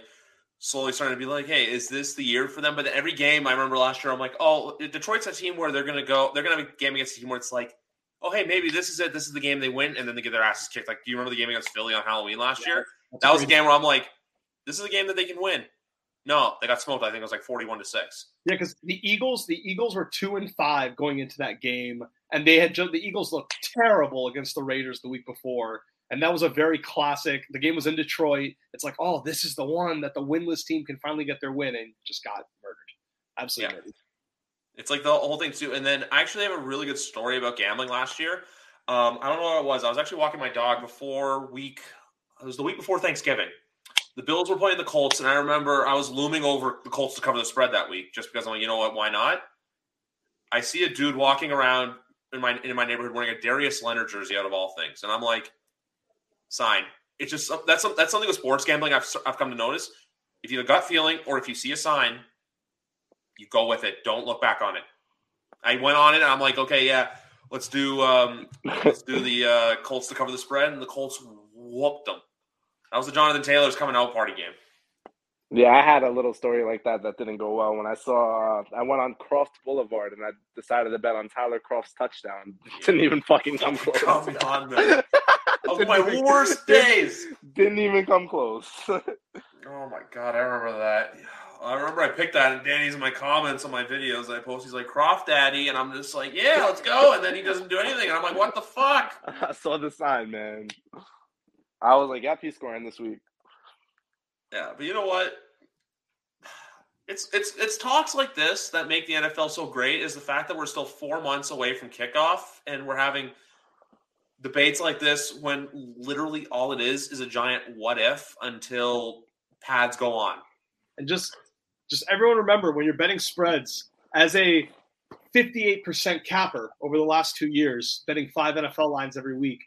slowly starting to be like, hey, is this the year for them? But every game, I remember last year, I'm like, oh, Detroit's a team where they're going to go, they're going to have a game against a team where it's like, oh, hey, maybe this is it. This is the game they win, and then they get their asses kicked. Like, do you remember the game against Philly on Halloween last year? That was a game where I'm like, this is a game that they can win. No, they got smoked. I think it was like 41 to 6. Yeah, because the Eagles, the Eagles were two and five going into that game, and they had just the Eagles looked terrible against the Raiders the week before, and that was a very classic. The game was in Detroit. It's like, oh, this is the one that the winless team can finally get their win, and just got murdered. Absolutely Yeah. murdered. It's like the whole thing too. And then I actually have a really good story about gambling last year. Um, I don't know what it was. I was actually walking my dog before week. It was the week before Thanksgiving. The Bills were playing the Colts, and I remember I was looming over the Colts to cover the spread that week, just because I'm like, you know what, why not? I see a dude walking around in my in my neighborhood wearing a Darius Leonard jersey, out of all things, and I'm like, sign. It's just that's that's something with sports gambling I've I've come to notice. If you have a gut feeling, or if you see a sign, you go with it. Don't look back on it. I went on it and I'm like, okay, yeah, let's do um, let's do the uh, Colts to cover the spread, and the Colts whooped them. That was the Jonathan Taylor's coming out party game. Yeah, I had a little story like that that didn't go well when I saw. Uh, I went on Croft Boulevard and I decided to bet on Tyler Kroft's touchdown. Didn't even fucking come close. Come on, man. Were my even- worst days. Didn't even come close. Oh my god, I remember that. I remember I picked that, and Danny's in my comments on my videos. I post, he's like Croft Daddy, and I'm just like, yeah, let's go. And then he doesn't do anything, and I'm like, what the fuck? I saw the sign, man. I was like, yep, he's scoring this week. Yeah, but you know what? It's it's it's talks like this that make the NFL so great is the fact that we're still four months away from kickoff and we're having debates like this when literally all it is is a giant what if until pads go on. And just just everyone remember when you're betting spreads as a 58% capper over the last two years, betting five NFL lines every week.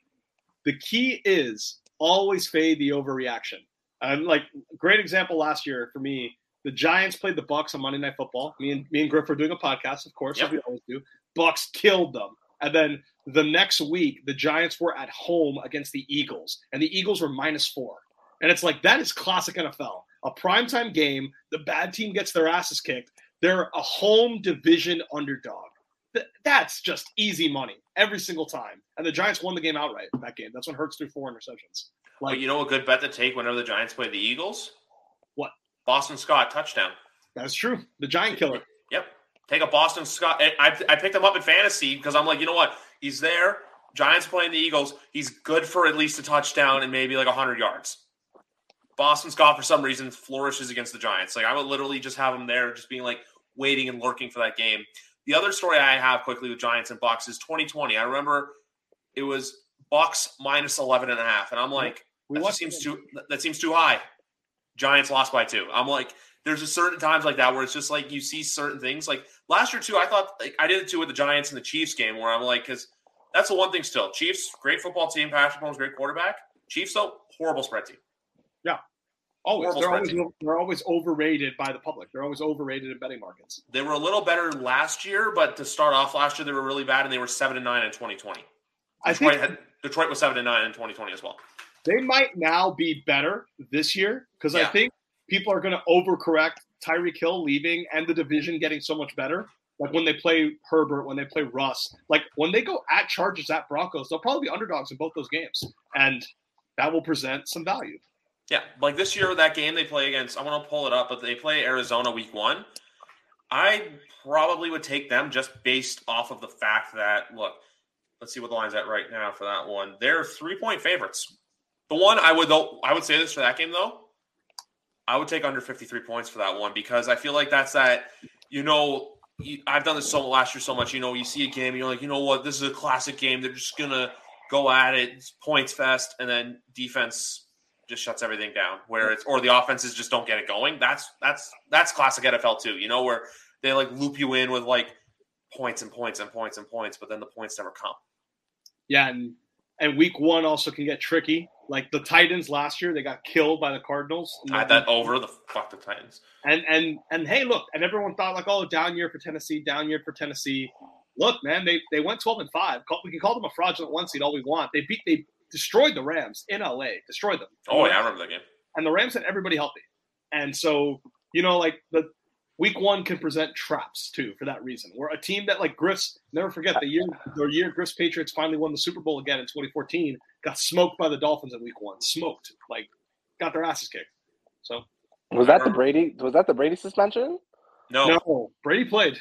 The key is always fade the overreaction. And like great example last year for me, the Giants played the Bucs on Monday Night Football. Me and me and Griff were doing a podcast, of course, Yep. as we always do. Bucs killed them. And then the next week, the Giants were at home against the Eagles, and the Eagles were minus four. And it's like that is classic NFL. A primetime game, the bad team gets their asses kicked. They're a home division underdog. Th- That's just easy money every single time. And the Giants won the game outright that game. That's when Hurts threw four interceptions. Like Like you know a good bet to take whenever the Giants play the Eagles? What? Boston Scott touchdown. that's true. The Giant killer. Yep. Take a Boston Scott. I, I I picked him up in fantasy because I'm like, you know what? He's there. Giants playing the Eagles. He's good for at least a touchdown and maybe like 100 yards. Boston Scott, for some reason, flourishes against the Giants. Like, I would literally just have him there, just being like waiting and lurking for that game. The other story I have quickly with Giants and Bucs is 2020. I remember it was Bucs minus 11 and a half. And I'm like, We that seems too that seems too high. Giants lost by two. I'm like, there's a certain times like that where it's just like you see certain things. Like last year too, I thought like I did it too with the Giants and the Chiefs game where I'm like, because that's the one thing still. Chiefs, great football team. Patrick Mahomes, great quarterback. Chiefs though, horrible spread team. Oh, always. They're always, they're always overrated by the public. They're always overrated in betting markets. They were a little better last year, but to start off last year, they were really bad, and they were seven and nine in 2020. I Detroit think had Detroit was seven and nine in 2020 as well. they might now be better this year because I think people are going to overcorrect Tyreek Hill leaving and the division getting so much better. Like when they play Herbert, when they play Russ, like when they go at Chargers at Broncos, they'll probably be underdogs in both those games, and that will present some value. Yeah, like this year, that game they play against, I want to pull it up, but they play Arizona week one. I probably would take them just based off of the fact that, look, let's see what the line's at right now for that one. They're three point favorites. The one I would though I would say this for that game though. I would take under 53 points for that one because I feel like that's that you know I've done this so last year so much. You know, you see a game, you're like, you know what, this is a classic game. They're just gonna go at it, it's points fest, and then defense just shuts everything down. Where it's or the offenses just don't get it going. That's that's that's classic NFL too. You know, where they like loop you in with like points and points and points and points, but then the points never come. Yeah, and and week one also can get tricky. Like the Titans last year, they got killed by the Cardinals. I had that over the fuck the Titans. And and and hey, look, and everyone thought like, oh, down year for Tennessee, down year for Tennessee. Look, man, they they went twelve and five. We can call them a fraudulent one seed all we want. They beat they destroyed the Rams in LA, destroyed them. Oh yeah, I remember that game. And the Rams had everybody healthy, and so you know, like the week one can present traps too for that reason. We're a team that like Griff's never forget the year the year Griff's Patriots finally won the Super Bowl again in 2014 got smoked by the Dolphins in week one. Smoked. Like got their asses kicked. So Was that the Brady was that the Brady suspension? No. No. Brady played.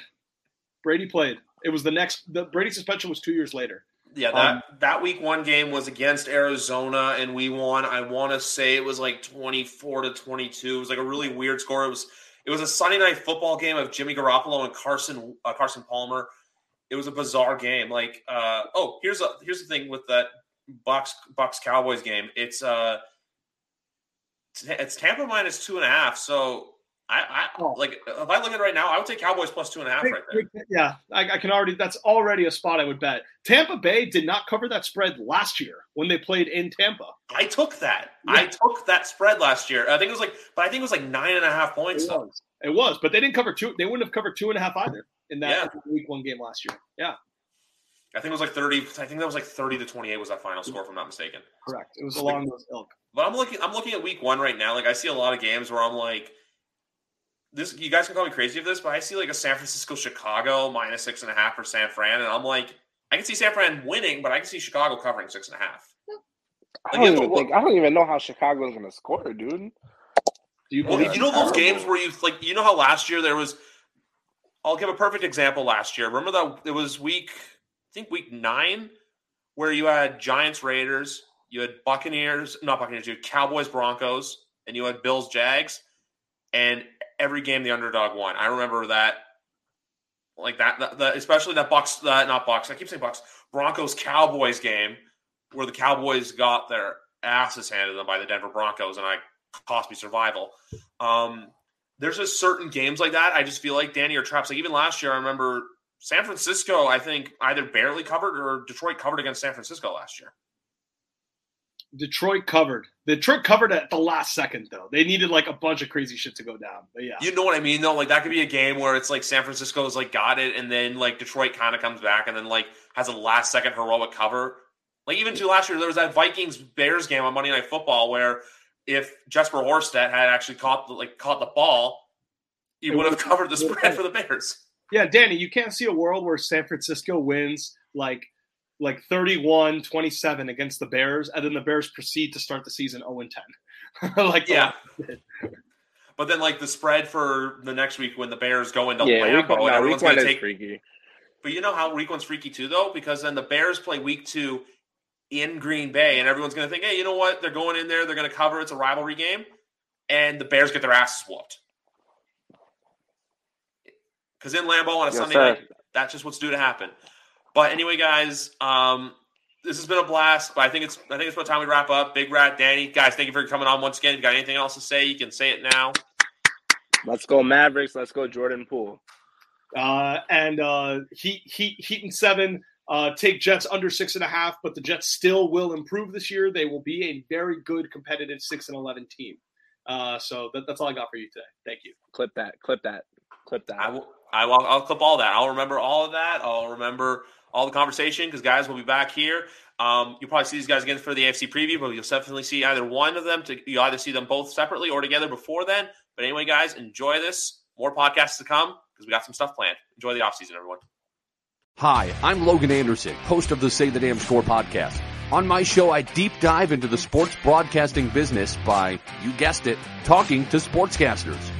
Brady played. It was the next the Brady suspension was two years later. Yeah, that um, that week one game was against Arizona, and we won. I want to say it was like twenty four to twenty two. It was like a really weird score. It was it was a Sunday night football game of Jimmy Garoppolo and Carson uh, Carson Palmer. It was a bizarre game. Like, uh, oh, here's a here's the thing with that Bucs Bucs Cowboys game. It's uh, it's Tampa minus two and a half. So I, I oh. like if I look at it right now, I would take Cowboys plus two and a half right there. Yeah, I, I, can already. That's already a spot I would bet. Tampa Bay did not cover that spread last year when they played in Tampa. I took that. Yeah. I took that spread last year. I think it was like, but I think it was like nine and a half points. It was. It was, but they didn't cover two. They wouldn't have covered two and a half either in that yeah. week one game last year. Yeah. I think it was like thirty. I think that was like thirty to twenty-eight was that final score, if I'm not mistaken. Correct. It was along those ilk. But I'm looking. I'm looking at week one right now. Like I see a lot of games where I'm like, this you guys can call me crazy of this, but I see like a San Francisco Chicago minus six and a half for San Fran, and I'm like, I can see San Fran winning, but I can see Chicago covering six and a half. Like, I, don't even think, I don't even know how Chicago is going to score, dude. Do you, well, you know those games where you like you know how last year there was I'll give a perfect example last year. Remember that it was week I think week 9 where you had Giants Raiders, you had Buccaneers, not Buccaneers, you had Cowboys Broncos, and you had Bills Jags and every game the underdog won. I remember that, like that, especially that Bucs, that not Bucs. I keep saying Bucs, Broncos Cowboys game where the Cowboys got their asses handed them by the Denver Broncos, and I cost me survival. Um, there's just certain games like that. I just feel like Danny or traps. Like even last year, I remember San Francisco. I think either barely covered or Detroit covered against San Francisco last year. Detroit covered. Detroit covered at the last second though. They needed like a bunch of crazy shit to go down. But yeah. You know what I mean though? Like that could be a game where it's like San Francisco's like got it and then like Detroit kind of comes back and then like has a last second heroic cover. Like even to last year there was that Vikings Bears game on Monday Night Football where if Jesper Horsted had actually caught the, like caught the ball, he would have covered the spread for the Bears. Yeah, Danny, you can't see a world where San Francisco wins like like 31 27 against the Bears, and then the Bears proceed to start the season 0 10. like, yeah. Oh, but then, like, the spread for the next week when the Bears go into yeah, Lambeau, no, everyone's going to take. Freaky. But you know how week one's freaky too, though, because then the Bears play week two in Green Bay, and everyone's going to think, hey, you know what? They're going in there, they're going to cover. It's a rivalry game, and the Bears get their asses whooped. Because in Lambeau on a yes, Sunday sir. night, that's just what's due to happen. But anyway, guys, um, this has been a blast. But I think it's I think it's about time we wrap up. Big Rat, Danny, guys, thank you for coming on once again. If you got anything else to say, you can say it now. Let's go Mavericks. Let's go Jordan Poole. Uh, and uh, Heat, Heat, Heat, and seven. Uh, take Jets under six and a half, but the Jets still will improve this year. They will be a very good competitive six and eleven team. Uh, so that, that's all I got for you today. Thank you. Clip that. Clip that. Clip that. I will. I will. I'll clip all that. I'll remember all of that. I'll remember all the conversation because guys will be back here. Um, you'll probably see these guys again for the AFC preview, but you'll definitely see either one of them. To you either see them both separately or together before then. But anyway, guys, enjoy this. More podcasts to come because we got some stuff planned. Enjoy the offseason, everyone. Hi, I'm Logan Anderson, host of the Say the Damn Score podcast. On my show, I deep dive into the sports broadcasting business by, you guessed it, talking to sportscasters.